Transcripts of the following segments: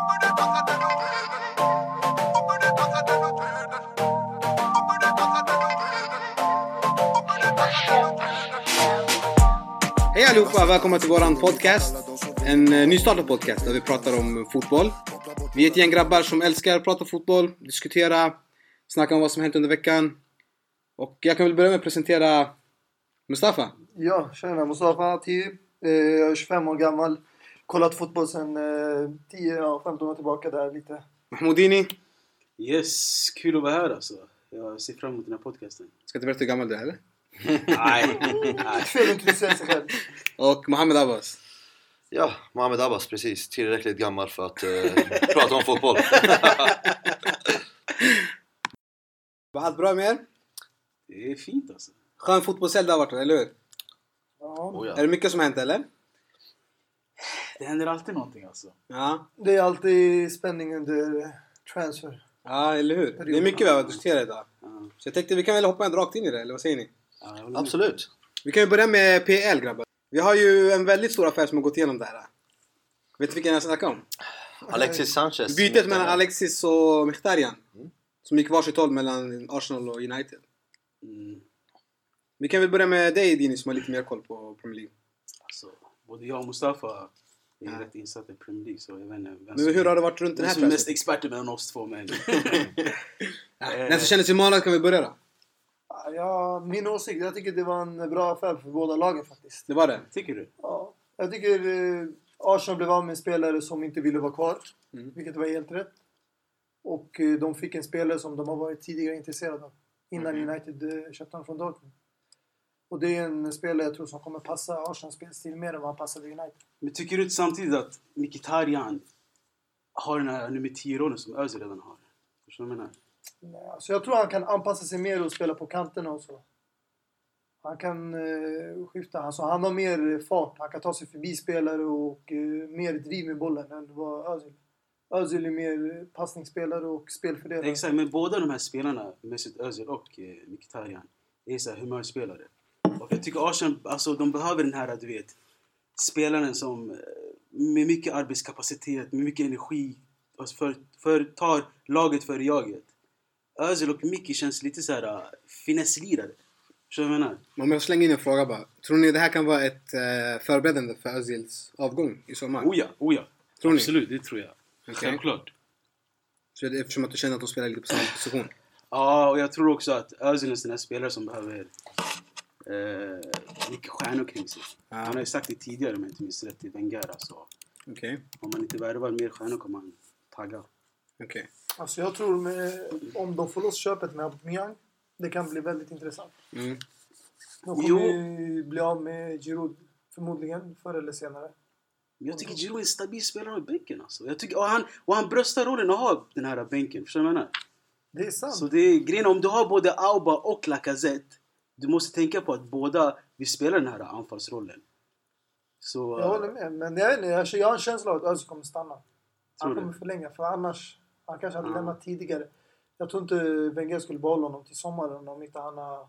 Hej allihopa, välkomna till våran podcast. En eh, nystartad podcast där vi pratar om fotboll. Vi är ett gäng grabbar som älskar att prata fotboll, diskutera, snacka om vad som hänt under veckan. Och jag kan väl börja med att presentera Mustafa. Ja, tjena Mustafa Atib. Eh, jag är 25 år gammal. Kollat fotboll sedan eh, 10-15 år tillbaka där lite. Mahmoudini. Yes, kul att vara här alltså. Jag ser fram emot den här podcasten. Ska inte berätta hur gammal du är eller? Nej, nej. Fel att introducera sig själv. Och Mohammed Abbas. Ja, Mohamed Abbas precis. Tillräckligt gammal för att eh, prata om fotboll. Allt bra med er? Det är fint alltså. Skön fotbollshelg det har varit, eller hur? Ja, Oh, ja. Är det mycket som har hänt eller? Det händer alltid någonting alltså. Ja. det är alltid spänning under transfer. Ja, eller hur? Det är mycket vi har diskuterat idag. Ja, Så jag tänkte vi kan väl hoppa en rakt in i det, eller vad säger ni? ja. Absolut. Vi kan ju börja med PL grabbar. Vi har ju en väldigt stor affär som har gått igenom det här. Vet du vilken jag snackar om? Alexis Sanchez. Bytet mellan Alexis och Mkhitaryan. Som gick varsitt håll mellan Arsenal och United. Mm, Vi kan väl börja med dig Dini som har lite mer koll på Premier League. alltså, både jag och Mustafa är Ja. rätt insatta i Premier League så jag vet inte vem Men hur har det varit runt den här som är mest experter mellan oss två men... Ja, Den som känner sig manad kan vi börja då. Ja, Ja, min åsikt, jag tycker det var en bra affär för båda lagen faktiskt. Det var det? Tycker du? Ja, jag tycker eh, Arsenal blev av med en spelare som inte ville vara kvar. Mm. Vilket var helt rätt. Och eh, de fick en spelare som de har varit tidigare intresserade av. Innan Mm. United eh, köpte honom från Dortmund. Och det är en spelare jag tror som kommer passa Arsenals spelstil mer än vad han passade United. Men tycker du inte samtidigt att Mkhitaryan har den här nummer 10-rollen som Özil redan har? Förstår du vad jag menar? Nej, alltså jag tror han kan anpassa sig mer och spela på kanterna och så. Han kan eh, skifta. Alltså han har mer fart. Han kan ta sig förbi spelare och eh, mer driv med bollen än vad Özil Özil är mer passningsspelare och spelfördelare. Exakt, men båda de här spelarna, Mesut Özil och eh, Mkhitaryan, är så här humörspelare. Jag tycker Arsenal, alltså de behöver den här, du vet, spelaren som eh, med mycket arbetskapacitet, med mycket energi, alltså för, för, tar laget före jaget. Özil och Micke känns lite så här uh, finesslirade. Förstår du vad jag menar? Om jag slänger in en fråga bara. Tror ni det här kan vara ett eh, förberedande för Özils avgång i sommar? Oh ja, oh ja. Tror ni? Absolut, det tror jag. Okej. Självklart. Så det, eftersom att du känner att de spelar lite på samma position? Ja, och jag tror också att Özil är en sån här spelare som behöver eh, mycket stjärnor kring sig. Ja. Han har ju sagt det tidigare om jag inte minns rätt till Wenger alltså. Okej. Om man inte värvar mer stjärnor kommer han tagga. Okej. Alltså jag tror med, om de får loss köpet med Aubameyang, det kan bli väldigt intressant. Mm. De kommer ju bli av med Giroud förmodligen förr eller senare. Jag tycker Giroud är en stabil spelare i bänken alltså. Jag tycker, och, han, och han bröstar rollen att ha den här bänken. Förstår du vad jag menar? Det är sant. Så det är grejen om du har både Auba och Lacazette. Du måste tänka på att båda vill spela den här anfallsrollen. Så... Jag håller med. Men jag, inte, jag, jag har en känsla av att Özil kommer stanna. Han kommer förlänga. För annars, han kanske hade Ja. lämnat tidigare. Jag tror inte Wenger skulle behålla honom till sommaren om inte han har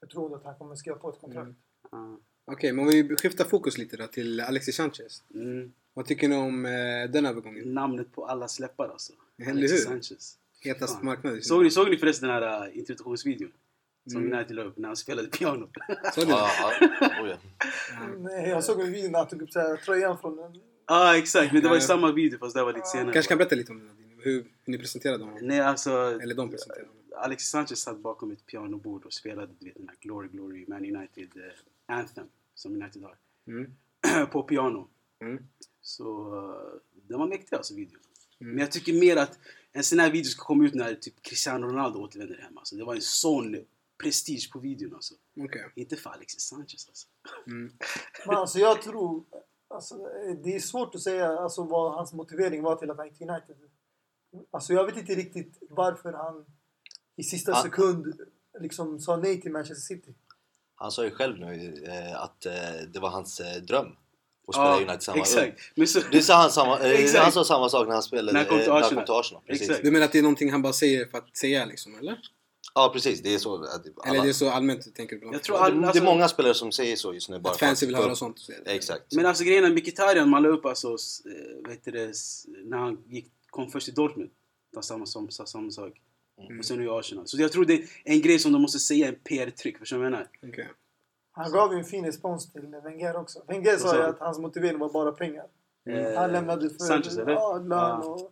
förtroende att han kommer skriva på ett kontrakt. Mm. Ja. Okej, men om vi skiftar fokus lite då till Alexis Sanchez. Mm. Vad tycker ni om eh, den övergången? Namnet på alla släppar alltså. Eller Alexis hur? Sanchez. Hetast marknad. Såg ni, såg ni förresten den här uh, introduktionsvideon? Som Mm. United la upp när han spelade piano. Ni det? Ja, ja, oh. Nej, jag såg en video när han tog upp så tröjan från. Ja ah, exakt, men det var i Ja. samma video fast det var lite senare. kanske kan berätta lite om hur, ni presenterade honom? Nej alltså, Eller de presenterade honom. Alexis Sanchez satt bakom ett pianobord och spelade du vet, den här Glory Glory Man United eh, Anthem som United har. Mm. på piano. Mm. Så uh, den var mäktig alltså videon. Mm. Men jag tycker mer att en sån här video ska komma ut när typ Cristiano Ronaldo återvänder hem. Alltså. Det var en sån prestige på videon alltså. Okej. Inte för Alexis Sanchez alltså. Mm. Men alltså jag tror... Alltså, det är svårt att säga alltså, vad hans motivering var till att han gick till United. Alltså jag vet inte riktigt varför han i sista Han- sekund liksom sa nej till Manchester City. Han sa ju själv nu eh, att eh, det var hans eh, dröm att spela Ja, i United samma år. Exakt. Men så, Det sa han, samma, eh, Exakt. han sa samma sak när han spelade När han eh, kom till Arsenal. Precis. Exakt. Du menar att det är någonting han bara säger för att säga liksom, eller? Ja, precis. Det är så. att alla- Eller det är så allmänt du tänker på? Jag tror all, det, alltså, det är många spelare som säger så just nu. Bara Att fansen vill höra sånt? Exakt. Men alltså grejen är Mkhitaryan, man la upp alltså, eh, vad heter det, när han gick, kom först till Dortmund. Var samma, som, sa samma sak. Mm. Och sen nu i Arsenal. Så jag tror det är en grej som de måste säga, en PR-tryck. Förstår du vad jag menar? Okej. Han gav ju en fin respons till Wenger också. Wenger sa sa ju att hans motivering var bara pengar. Eh, Han lämnade för Sanchez, eller? Ja, lön och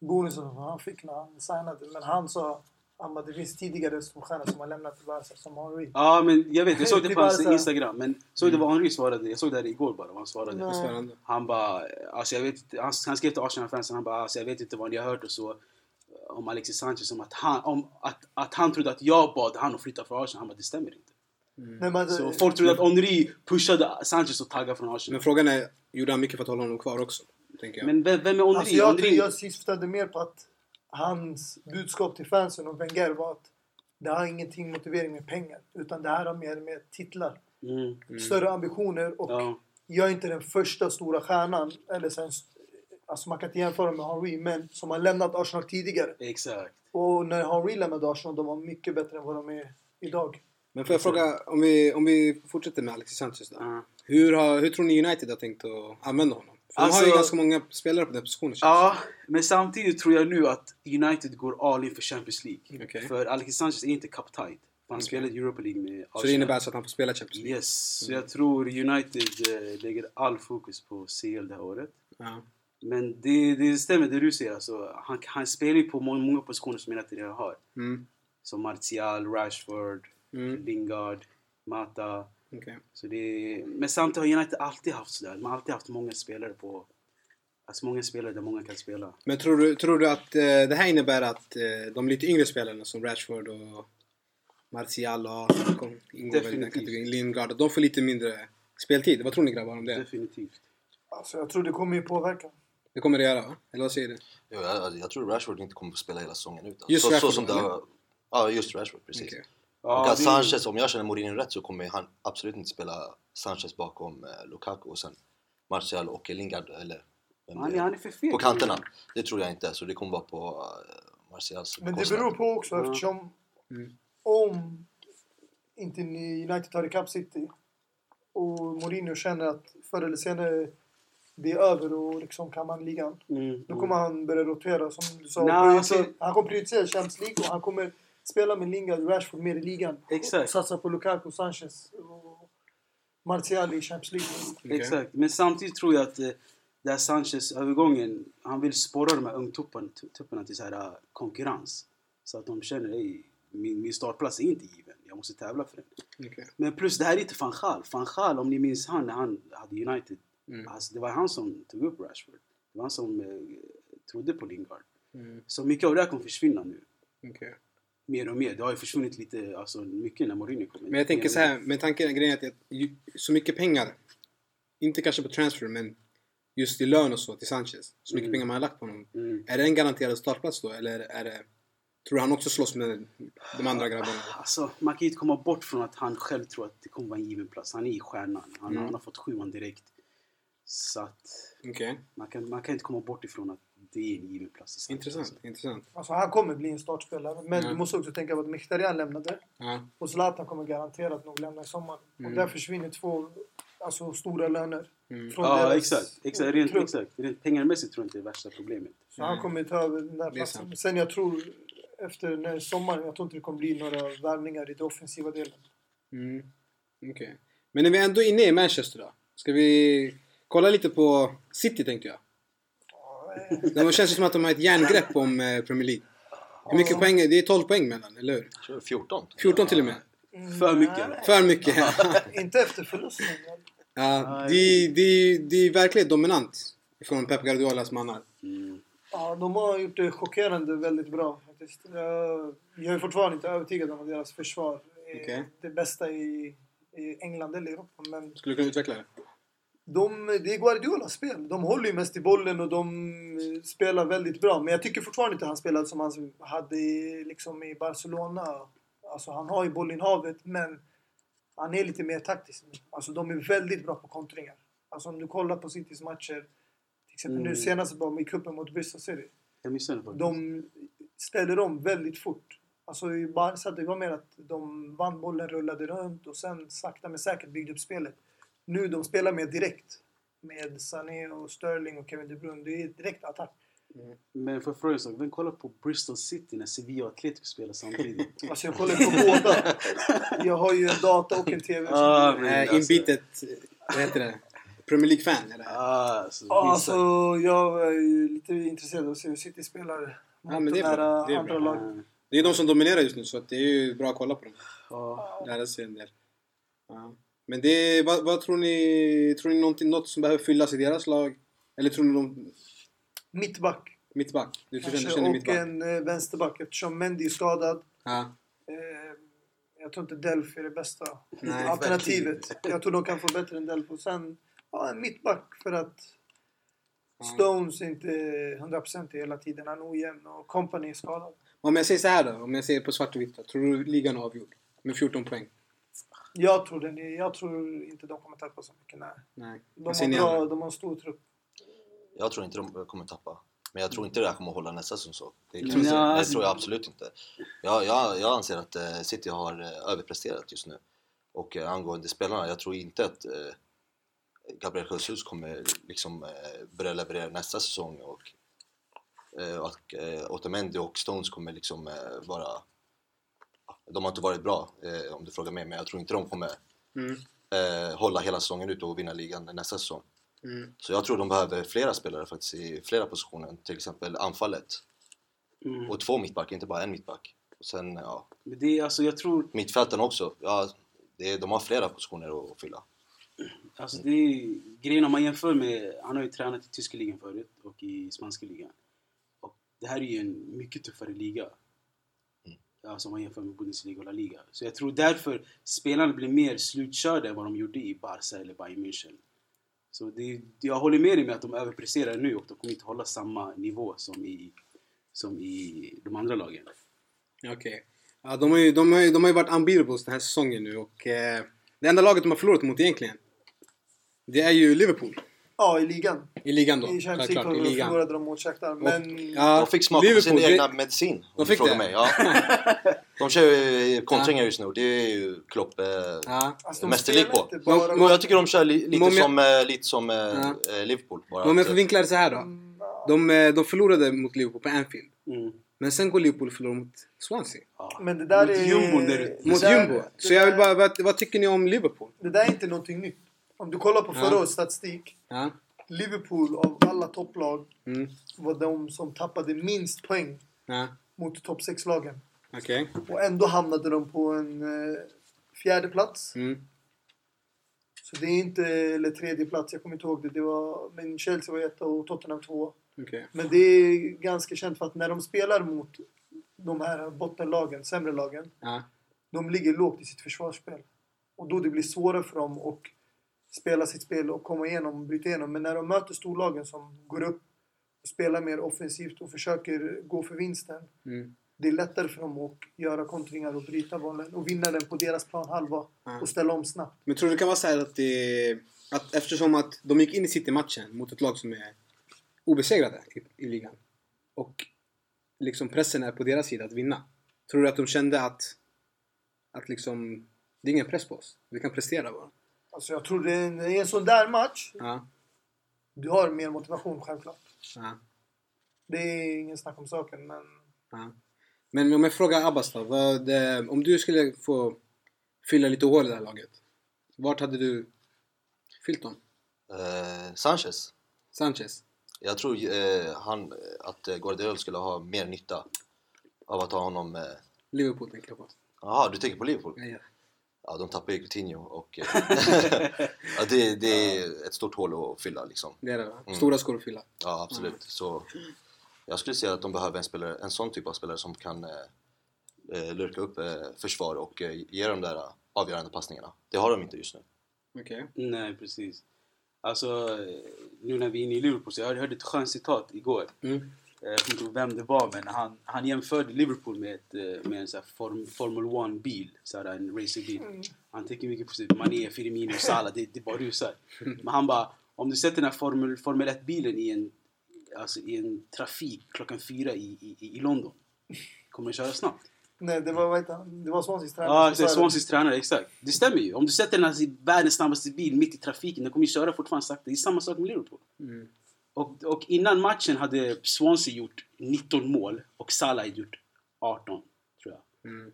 bonusen som han fick när han signade. Men han sa han bara, det finns tidigare storstjärnor som har lämnat Barca som Henry. Ja, men jag vet. Jag såg det på hans Instagram. Men såg det vad Henry svarade? Jag såg det här igår bara. vad Han svarade. Han bara, alltså jag vet han, han skrev till Arsenal-fansen, han bara, alltså jag vet inte vad ni har hört och så om Alexis Sanchez, om att han, om att, att han trodde att jag bad han att flytta från Arsenal. Han bara, det stämmer inte. Nej, men, Så folk trodde att Henry pushade Sanchez att tagga från Arsenal. Men frågan är, gjorde han mycket för att hålla honom kvar också? Tänker jag. Men vem, vem är Henry? alltså, jag, Henry? jag syftade mer på att hans budskap till fansen och Wenger var att det har ingenting motivering med pengar. Utan det här har mer med titlar. Mm. Större ambitioner och Ja. jag är inte den första stora stjärnan. Eller sen, alltså man kan inte jämföra med Henry, men som har lämnat Arsenal tidigare. Exakt. Och när Henry lämnade Arsenal, de var mycket bättre än vad de är idag. Men får jag fråga, om vi, om vi fortsätter med Alexis Sanchez då. Ja. Hur, har, hur tror ni United har tänkt att använda honom? De har ju Alltså- ganska många spelare på den positionen. Ja, men samtidigt tror jag nu att United går all in för Champions League. Okej. För Alexis Sanchez är inte cup tight. Han Okej. spelade Europa League med. Arsenal. Så det innebär så att han får spela Champions League? Yes, så jag tror United eh, lägger all fokus på CL det här året. Ja. Men det, det stämmer det du säger. Alltså, han, han spelar ju på många, många positioner som United redan har. Mm. Som Martial, Rashford, Mm. Lingard, Mata. Okej. Så det, men samtidigt har United alltid haft sådär. Man har alltid haft många spelare på... Alltså många spelare där många kan spela. Men tror du, tror du att eh, det här innebär att eh, de lite yngre spelarna som Rashford och Martial och Arsenal ingår väl i den Definitivt. kategorin, Lingard, de får lite mindre speltid? Vad tror ni grabbar om det? Definitivt. Alltså jag tror det kommer ju påverka. Det kommer det göra? Eller vad säger du? Jo, jag, jag tror Rashford inte kommer att spela hela säsongen ut. Alltså. Just så, Rashford, så som det Ja, just Rashford. Precis. Okej. Ja, och att Sanchez, om jag känner Mourinho rätt så kommer han absolut inte spela Sanchez bakom eh, Lukaku och sen Martial och Lingard eller vem Han det är, han är för feg. på kanterna. Det tror jag inte, så det kommer vara på uh, Martials Men det beror på också eftersom Mm. om inte ni United tar ikapp City och Mourinho känner att förr eller senare det är över och liksom kan man ligan. Mm, Då mm. kommer han börja rotera som du sa. Prioritera- alltså- Han kommer prioritera Champions League och han kommer spela med Lingard och Rashford mer i ligan. Exakt. Och satsa på Lukaku, Sanchez och Martial i Champions League. Okej. Exakt. Men samtidigt tror jag att eh, det här Sanchez-övergången, han vill sporra de här ungtupparna tupparna till så här, eh, konkurrens. Så att de känner, att min, min startplats är inte given. Jag måste tävla för den. Okej. Men plus, det här är inte van Gaal. Van Gaal, om ni minns han när han hade United. Mm. Alltså, det var han som tog upp Rashford. Det var han som eh, trodde på Lingard. Mm. Så mycket av det här kommer försvinna nu. Okej. Mer och mer. Det har ju försvunnit lite, alltså mycket när Mourinho kom in. Men jag tänker så här, med tanken grejen är att ju- så mycket pengar, inte kanske på transfer men just i lön och så till Sanchez, så mycket Mm. pengar man har lagt på honom. Mm. Är det en garanterad startplats då eller är det, tror han också slåss med de andra grabbarna? Alltså, man kan ju inte komma bort från att han själv tror att det kommer vara en given plats. Han är i stjärnan. Han, Mm. han har fått sjuan direkt. Så att Okej, man kan, man kan inte komma bort ifrån att det är en given plats. i Sanchez. intressant, intressant. Alltså han kommer bli en startspelare. Men Ja. du måste också tänka på att Mkhitaryan lämnade. Ja. Och Zlatan kommer garanterat nog lämna i sommar. Mm. Och där försvinner två alltså, stora löner. Mm. Från Ja, deras exakt. exakt. Rent, exakt. Rent pengamässigt tror jag inte det är värsta problemet. Så han kommer ta över den där platsen. Sen jag tror efter den här sommaren, jag tror inte det kommer bli några värvningar i den offensiva delen. Mm. Okej. Men när vi ändå är inne i Manchester då? Ska vi kolla lite på City tänkte jag. Det känns som att de har ett järngrepp om eh, Premier League. Hur mycket poäng? Det är 12 poäng mellan, eller hur? Jag tror 14. 14 till och med. För mycket. Nej, För mycket. inte efter förlusten. ja, det, det, det är verkligen dominant från Pep Guardiolas mannar. Mm. Ja, de har gjort det chockerande väldigt bra faktiskt. Jag, jag är fortfarande inte övertygad om att deras försvar är Okej. det bästa i, i England eller Europa. Men Skulle du kunna utveckla det? De, det är Guardiolas spel. De håller ju mest i bollen och de spelar väldigt bra. Men jag tycker fortfarande inte han spelar som han hade liksom i Barcelona. Alltså han har ju bollinnehavet men han är lite mer taktisk nu. Alltså de är väldigt bra på kontringar. Alltså om du kollar på Citys matcher. Till exempel Mm. nu senast bara i cupen mot Bristol City. Jag missade det faktiskt. De ställer om väldigt fort. Alltså i Barca, det var mer att de vann bollen, rullade runt och sen sakta men säkert byggde upp spelet. Nu de spelar mer direkt. Med Sané och Sterling och Kevin De Bruyne. Det är direkt attack. Men för fråga en sak, vem kollar på Bristol City när Sevilla och Atletico spelar samtidigt? Alltså jag kollar på båda. Jag har ju en data och en TV. som- Ah, men Äh, alltså- inbitet, vad heter det? Premier League-fan eller? Ah, alltså, vissa- alltså jag är ju lite intresserad av att se hur City spelar mot men det de är bra. här Det är andra bra. lagen. Det är de som dominerar just nu så det är ju bra att kolla på dem. Ja. Lära sig en del. Ja. Men det vad, vad tror ni? Tror ni någonting, något som behöver fyllas i deras lag? Eller tror ni de... Mittback. Mittback? Du känner, Kanske, känner och mittback? en eh, vänsterback eftersom Mendy är skadad. Ja. Eh, jag tror inte Delf är det bästa Nej, alternativet. Jag tror de kan få bättre än Delf. Och sen ja, en mittback för att. Stones är inte 100% hela tiden. Han är ojämn och company är skadad. Om jag säger så här då, om jag ser på svart och vitt Tror du ligan är avgjord? Med 14 poäng? Jag tror, den är, jag tror inte de kommer tappa så mycket. Nej. Nej. De, har bra, de har en stor trupp. Jag tror inte de kommer tappa. Men jag tror inte det här kommer att hålla nästa säsong så. Det, kan Ja, jag det tror jag absolut inte. Jag, jag, jag anser att eh, City har eh, överpresterat just nu. Och eh, angående spelarna, jag tror inte att Gabriel Jesus kommer liksom börja leverera nästa säsong och att Otamendi och Stones kommer liksom vara... De har inte varit bra eh, om du frågar mig, men jag tror inte de kommer Mm. eh, hålla hela säsongen ut och vinna ligan nästa säsong. Mm. Så jag tror de behöver flera spelare faktiskt i flera positioner. Till exempel anfallet. Mm. Och två mittbackar, inte bara en mittback. Och sen, ja, Men det är alltså, jag tror... mittfälten också. Ja, det är, de har flera positioner att fylla. Alltså det är grejen om man jämför med... Han har ju tränat i tyska ligan förut och i spanska ligan. Och det här är ju en mycket tuffare liga. Alltså om man jämför med Bundesliga och La Liga. Så jag tror därför spelarna blir mer slutkörda än vad de gjorde i Barca eller Bayern München. Så det, jag håller med dig med att de överpresterar nu och de kommer inte hålla samma nivå som i, som i de andra lagen. Okej. Ja, de, har ju, de, har ju, de har ju varit unbeatables den här säsongen nu och eh, det enda laget de har förlorat mot egentligen det är ju Liverpool. Ja, i ligan. I ligan då. I Champions League i ligan. förlorade de mot Shakhtar. Men ja, De fick smaka på sin egna medicin. De fick det? mig. Ja. De kör ju kontringar just nu. Det är ju Klopp eh, Ja. alltså, mästerlig på. bara... Men- jag tycker de kör li, lite, Men om jag- som, eh, lite som eh, Ja. eh, Liverpool. Bara Men om jag eh, vinkla det så här då. Mm, ja. De, de förlorade mot Liverpool på Anfield. Mm. Men sen går Liverpool och förlorar mot Swansea. Ja. Men det där Mot är... jumbon där. Mot Jumbo. Så jag vill bara, vad, vad tycker ni om Liverpool? Det där är inte någonting nytt. Om du kollar på förra årets statistik. Liverpool av alla topplag Mm. var de som tappade minst poäng mot topp 6-lagen. Okej. Och ändå hamnade de på en eh, fjärde plats. Mm. Så det är inte, eller tredje plats, jag kommer inte ihåg det. det var, men Chelsea var etta och Tottenham två. Okej. Men det är ganska känt för att när de spelar mot de här bottenlagen, sämre lagen, Ja. de ligger lågt i sitt försvarsspel. Och då det blir svårare för dem att spela sitt spel och komma igenom, bryta igenom. Men när de möter storlagen som går upp och spelar mer offensivt och försöker gå för vinsten. Mm. Det är lättare för dem att göra kontringar och bryta bollen och vinna den på deras planhalva Ja. och ställa om snabbt. Men tror du det kan vara så här att det... Att eftersom att de gick in i City-matchen mot ett lag som är obesegrade i, i ligan. Och liksom pressen är på deras sida att vinna. Tror du att de kände att... Att liksom... Det är ingen press på oss. Vi kan prestera bara. Alltså jag tror det är en, i en sån där match, Ja. du har mer motivation självklart. Ja. Det är ingen snack om saken men Ja. Men om jag frågar Abbas då. Vad, om du skulle få fylla lite hål i det här laget. Vart hade du fyllt dem? eh, Sanchez. Sanchez? Jag tror eh, han, att eh, Guardiola skulle ha mer nytta av att ha honom... Eh, Liverpool tänker jag på. Jaha, du tänker på Liverpool? Ja, ja. Ja, de tappar ju Coutinho och... Eh, ja, det, det är ett stort hål att fylla liksom. Det är det? Mm. Stora skor att fylla. Ja, absolut. Så jag skulle säga att de behöver en, spelare, en sån typ av spelare som kan eh, eh, lurka upp eh, försvar och eh, ge de där eh, avgörande passningarna. Det har de inte just nu. Okej. Nej, precis. Alltså, nu när vi är inne i Liverpool, så jag hörde ett skönt citat igår. Mm. Eh, Jag kommer inte vem det var, men han, han jämförde Liverpool med, ett, eh, med en sån här form, Formel 1-bil. Så här, en racerbil. Han tänker mycket på sitt Mané, Firmino, Salah. Det, det bara rusar. Men han bara, om du sätter den här Formel, Formel 1-bilen i en, alltså, i en trafik klockan fyra i, i, i London. Kommer den köra snabbt? Nej, det var, han? Det var Swanseas tränare Ja, det är. Swanseas tränare, exakt. Det stämmer ju. Om du sätter den här världens snabbaste bil mitt i trafiken, den kommer ju köra fortfarande sakta. Det är samma sak med Liverpool. Mm. Och, och innan matchen hade Swansea gjort 19 mål och Salah hade gjort 18, tror jag. Mm.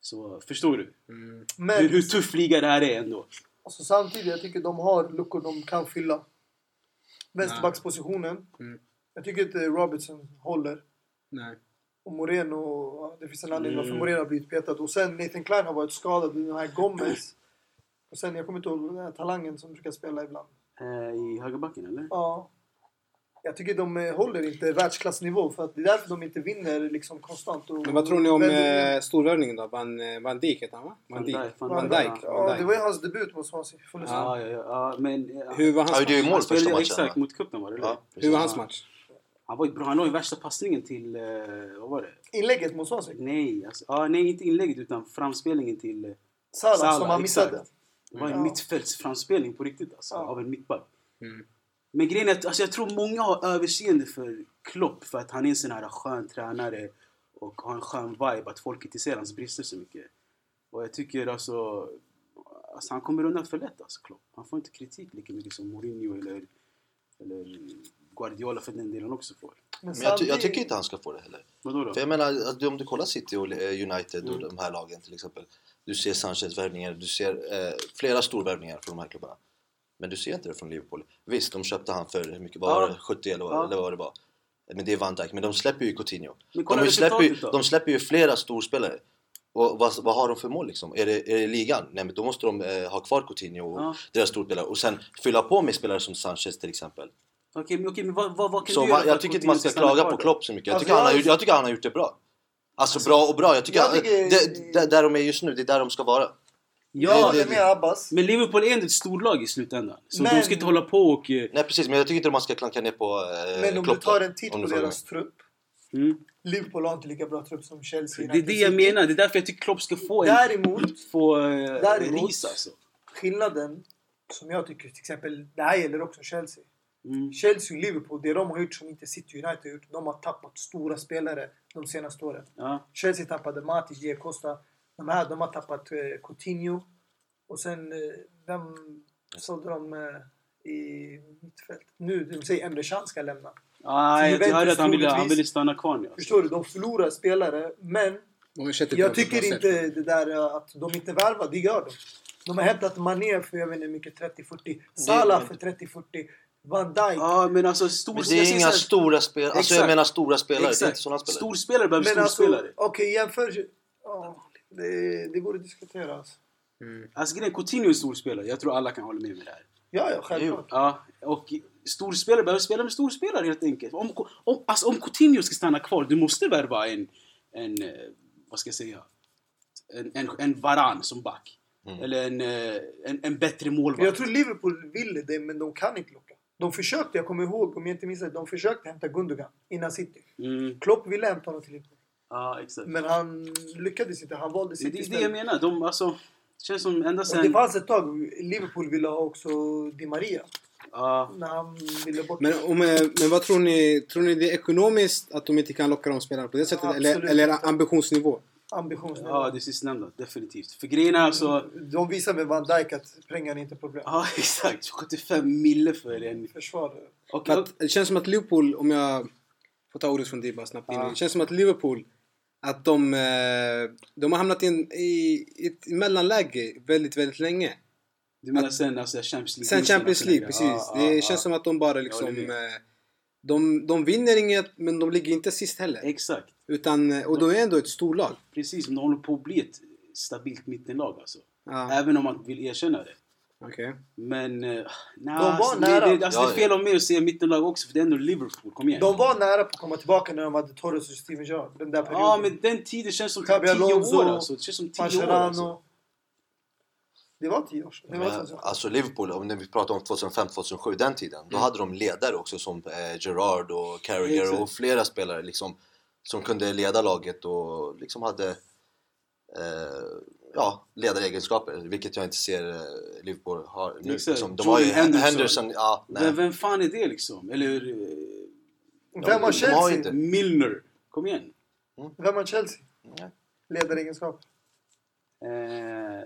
Så förstår du? Mm. Men Hur, hur tuff liga det här är ändå. alltså, samtidigt, jag tycker de har luckor de kan fylla. Vänsterbackspositionen. Mm. Jag tycker inte Robertson håller. Nej. Och Moreno, det finns en anledning varför Mm. Moreno har blivit petad. Och sen Nathan Klein har varit skadad. Den här Gomez. Och sen, jag kommer inte ihåg den här talangen som brukar spela ibland. Eh, I högerbacken, eller? Ja. Jag tycker de eh, håller inte världsklassnivå för att det är därför de inte vinner liksom konstant. Och, Men vad tror ni om väldigt- eh, storvärvningen då? Van, eh, Van Dijk heter han va? Van Dijk. Van Dijk, Van Dijk. Van Ja, Dijk. det var ju hans debut mot Swansea. Ja, ja, ja, ja, men... eh, Hur var hans Han gjorde ju match? mål han första spelade matchen. exakt mot cupen var det? Ja, Hur var hans match? Han var ju bra. Han la ju värsta passningen till... Vad var det? Inlägget mot Swansea. Nej, alltså, ah, nej, inte inlägget utan framspelningen till... Eh, Salah, Salah, som han exakt. missade. det var en Ja. mittfältsframspelning på riktigt alltså, Ja. av en mittback. Mm. Men grejen är att alltså, jag tror många har överseende för Klopp för att han är en sån här skön tränare och har en skön vibe, att folk inte ser hans brister så mycket. Och jag tycker alltså, alltså han kommer undan för lätt alltså Klopp. Han får inte kritik lika mycket som Mourinho eller, eller Guardiola för den delen också får. Men, jag, ty- jag tycker inte han ska få det heller. Vadå då? För jag menar, att om du kollar City och eh, United och Mm. de här lagen till exempel. Du ser Sanchez-värvningar, du ser eh, flera storvärvningar från de här klubbarna. Men du ser inte det från Liverpool. Visst, de köpte han för hur mycket var det? 70 eller Ja. eller vad det var. Men det är Van Dijk. Men de släpper ju Coutinho. De släpper, ju, de släpper ju flera storspelare. Och vad, vad har de för mål liksom? Är det, är det ligan? Nej men då måste de eh, ha kvar Coutinho och Ja. deras storspelare och sen fylla på med spelare som Sanchez till exempel. Okej, men, okej, men vad, vad, vad kan Så du göra jag tycker inte man ska klaga på? Klopp så mycket. Jag Alltså, tycker, han, har jag- jag tycker han har gjort det bra. Alltså, bra och bra. Jag tycker, jag tycker- det, det, där de är just nu, det är där de ska vara. Ja, håller det- med Abbas. men Liverpool är ändå ett storlag i slutändan. Så Men- de ska inte hålla på och... eh, Nej precis, men jag tycker inte man ska klanka ner på eh, Men om Klopp du tar en titt på deras trupp. Mm. Liverpool har inte lika bra trupp som Chelsea. Det är det jag menar. Det är därför jag tycker Klopp ska få en... Däremot, Få eh, Däremot- ris alltså. skillnaden som jag tycker till exempel, det här gäller också Chelsea. Mm. Chelsea och Liverpool, det de har gjort som inte City United har gjort, de har tappat stora spelare de senaste åren. Ja. Chelsea tappade Matic, Diego Costa. De här, de har tappat eh, Coutinho. Och sen, eh, vem sålde de eh, i mittfält? Nu, de säger Emre Can ska lämna. Ah, jag hörde att han ville, han ville stanna kvar nu. Alltså. Förstår du? De förlorar spelare, men jag tycker inte det där eh, att de inte värvar, det gör de. De har hämtat Mané för jag vet inte mycket, 30-40. Salah för 30-40. Van Dijk. Ja, men alltså stor... Men det är inga stora spelare, alltså jag Exakt. menar stora spelare, det är Exakt. inte sådana spelare. Storspelare behöver alltså, storspelare. okej jämför... Ja, det, det går att diskutera. Alltså. Mm. Alltså grejen är, Coutinho är en storspelare. Jag tror alla kan hålla med mig där. Ja, ja, självklart. Ja, och storspelare behöver spela med storspelare helt enkelt. Om, om, alltså, om Coutinho ska stanna kvar, du måste värva en, en eh, vad ska jag säga, en, en, en varann som back. Mm. Eller en, eh, en, en bättre målvakt. jag tror Liverpool ville det, men de kan inte locka. De försökte, jag kommer ihåg, om jag inte minns det, de försökte hämta Gundogan innan City. Mm, Klopp ville hämta honom till Liverpool. Ja, exakt. Men han lyckades inte, han valde Men City det är det istället. jag menar. De, alltså, det känns som ända Och sen... det fanns ett tag, Liverpool ville ha också Di Maria. Ja, När han ville bort. Men, om, eh, men vad tror ni? Tror ni det är ekonomiskt att de inte kan locka de spelarna på det sättet? Eller, absolut eller inte. ambitionsnivå? ambitionsnivå. ja, det sistnämnda. Definitivt. För grejen är alltså... De visar med Van Dijk att pengar är inte problem. Ja, exakt. 75 mille för en... Försvarare. Och, För att, det känns som att Liverpool, om jag får ta ordet från dig bara snabbt in. Ja. Det känns som att Liverpool, att de, eh, de har hamnat i, en, i ett mellanläge väldigt, väldigt länge. du menar sen alltså, Champions League? Sen Champions League, precis. Ja, det ja, känns ja. som att de bara liksom... Eh, de, de vinner inget, men de ligger inte sist heller. Exakt. Utan, eh, och de är ändå ett storlag. Precis, men de håller på att bli ett stabilt mittenlag alltså. Även om man vill erkänna det. Okej. Men... Uh, nah, var alltså, nära. Det, det, alltså, Ja, det är fel av mig att säga mittenlag också, för det är ändå Liverpool. Kom igen. De var nära på att komma tillbaka när de hade Torres och Steven Gerrard. Den där perioden. Ja, men den tiden känns som Xabi tio Alonso, år alltså. Det känns som tio år Mascherano. alltså. Det var tio år sedan. Det var Men, alltså Liverpool, om när vi pratar om 2005-2007, den tiden, då hade de ledare också som eh, Gerrard och Carragher Exakt. och flera spelare liksom, som kunde leda laget och liksom hade eh, ja, ledaregenskaper, vilket jag inte ser eh, Liverpool har nu. Exakt. Liksom, de har ju Henderson. Henderson, ja, nej. Men vem fan är det liksom? Eller... eh, Vem har de har Chelsea? inte- Milner. Kom igen. Vem har Chelsea? Nej. ledaregenskap? Eh,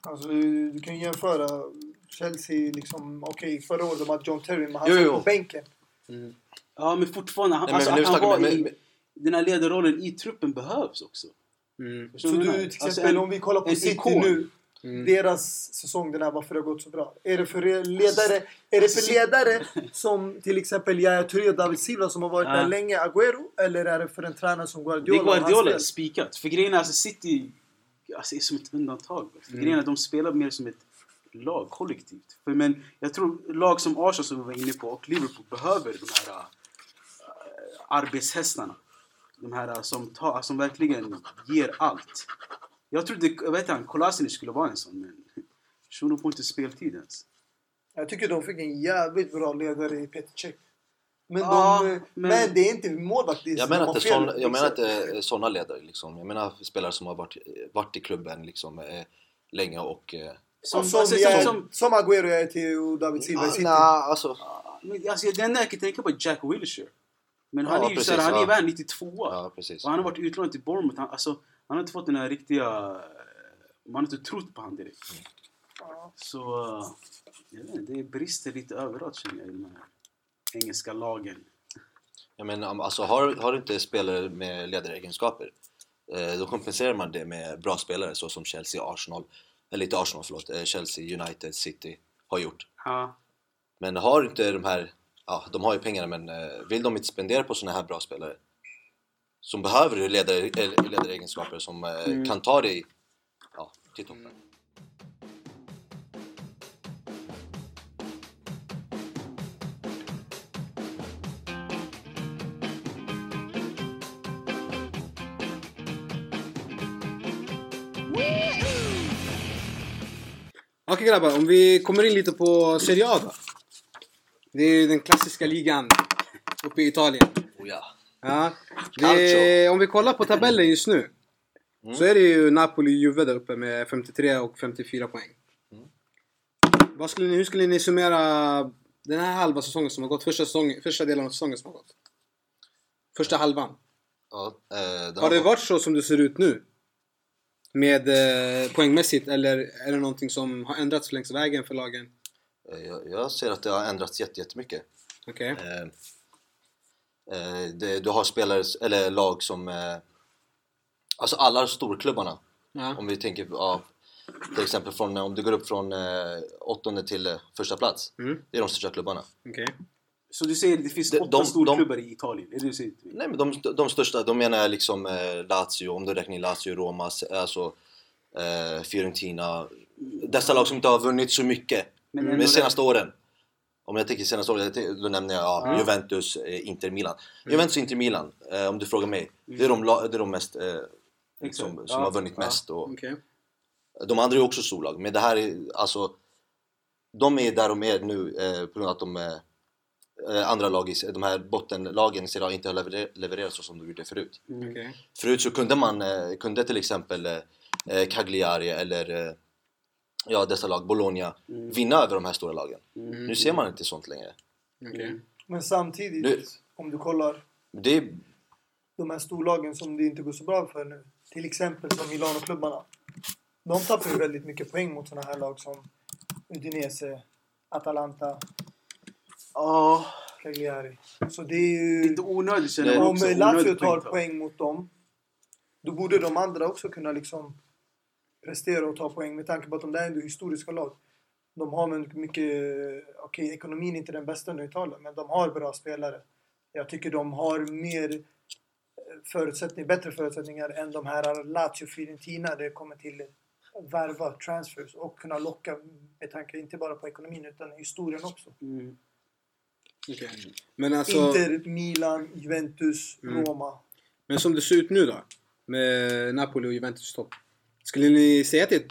Alltså, du, kan ju jämföra Chelsea, liksom, okej förra året de hade John Terry, men han satt på bänken. ja, men fortfarande. Han, Nej, men alltså, att han var vi- i... Den här ledarrollen i truppen behövs också. Mm. Så du, till menar? exempel Alltså, en- om vi kollar på en City ikon. nu. Mm. Deras säsong den här, varför det har gått så bra. Är det för ledare, är det för ledare som till exempel Yahya Touré och David Silva som har varit Ja. där länge, Agüero? Eller är det för en tränare som Det är Guardiola? Guardiola spikat. För grejen är alltså City alltså, är som ett undantag. För Mm. grejen är att de spelar mer som ett lag, kollektivt. För, men jag tror lag som Arsenal som vi var inne på och Liverpool behöver de här äh, arbetshästarna. De här äh, som, tar, som verkligen ger allt. Jag trodde, jag vet inte, Kolasinac skulle vara en sån men shunon får inte speltid ens. Jag tycker de fick en jävligt bra ledare i Petr Cech. Men, Ja, de, men... men- det är inte målvakt. det är- Jag menar har inte fel, sån, jag liksom. menar inte sådana ledare liksom. Jag menar spelare som har varit, varit i klubben liksom eh, länge och... Eh, Som, Som, alltså, jag, som, som, som, Agüero är till och David Silva i ah, City. nah, alltså, men, alltså, det enda jag kan tänka på är Jack Wilshere. Men han är ju precis, han är värd 92 ja precis. Och han har varit utlånad till Bournemouth. Han, alltså, han har inte fått den här riktiga... Man har inte trott på han direkt. Ja. Så... Jag vet inte, det brister lite överallt känner jag i de här engelska lagen. Jag menar, alltså, har, har du inte spelare med ledaregenskaper eh, då kompenserar man det med bra spelare så som Chelsea, Arsenal, eller inte Arsenal förlåt, eh, Chelsea, United, City har gjort. Ja. Men har inte de här, ja de har ju pengarna men eh, vill de inte spendera på såna här bra spelare som behöver ledare, eh, ledaregenskaper som eh, Mm. kan ta dig ja, till toppen. Okej grabbar, om vi kommer in lite på Serie A då. Det är den klassiska ligan uppe i Italien. Oh, ja. Ja, det, om vi kollar på tabellen just nu så är det ju Napoli och Juve där uppe med 53 och 54 poäng. Vad skulle ni, hur skulle ni summera den här halva säsongen som har gått? Första, säsong, första delen av säsongen som har gått? Första halvan. Ja, eh, den Har det gått- varit så som det ser ut nu? Med eh, poängmässigt eller är det någonting som har ändrats längs vägen för lagen? Eh, jag, jag ser att det har ändrats jätte- jättemycket. Okej. Eh, eh, det, du har spelare, eller lag som... Eh, alltså alla storklubbarna. Ja. Om vi tänker, ja, till exempel från, om du går upp från eh, åttonde till eh, första plats. Mm. Det är de största klubbarna. Okej. Så du säger att det finns De- åtta de- storklubbar i Italien? Är det du säger? Nej men de, de största, de menar jag liksom eh, Lazio, om du räknar in Lazio, Roma, alltså eh, Fiorentina. Dessa lag som inte har vunnit så mycket Men de ändå senaste åren. Om jag tänker senaste tänker- då nämner jag ja, Ja. Juventus, eh, Inter, Milan. Juventus och Inter, Milan, eh, om du frågar mig, det är de, det är de mest eh, som, som Ja. har vunnit Ja. mest. Och, Okej. De andra är också storlag, men det här är alltså... De är där de är nu eh, på grund av att de eh, eh, andra lag, de här bottenlagen i Serie inte har leverer- levererat så som de gjorde förut. Okej. Förut så kunde man, eh, kunde till exempel eh, Cagliari eller ja, dessa lag, Bologna, Mm. vinna över de här stora lagen. Mm. Nu ser man inte sånt längre. Okej. Men samtidigt, Nu- om du kollar Det är, de här storlagen som det inte går så bra för nu. Till exempel som Milano-klubbarna. De tappar ju väldigt mycket poäng mot sådana här lag som Udinese, Atalanta, Ja, Cagliari. Så det är ju... lite onödigt känner Det- jag Om. Lazio tar poäng mot dem, då borde de andra också kunna liksom prestera och ta poäng med tanke på att de där är ändå historiska lag. De har mycket, mycket okej ekonomin är inte den bästa i Italien, men de har bra spelare. Jag tycker de har mer eh, förutsättning, bättre förutsättningar än de här Lazio Fiorentina där det kommer till värva transfers och kunna locka med tanke inte bara på ekonomin utan historien också. Mm. Okej. Men alltså, Inter, Milan, Juventus, Mm. Roma. men som det ser ut nu då? Med Napoli och Juventus topp. Skulle ni säga att det är ett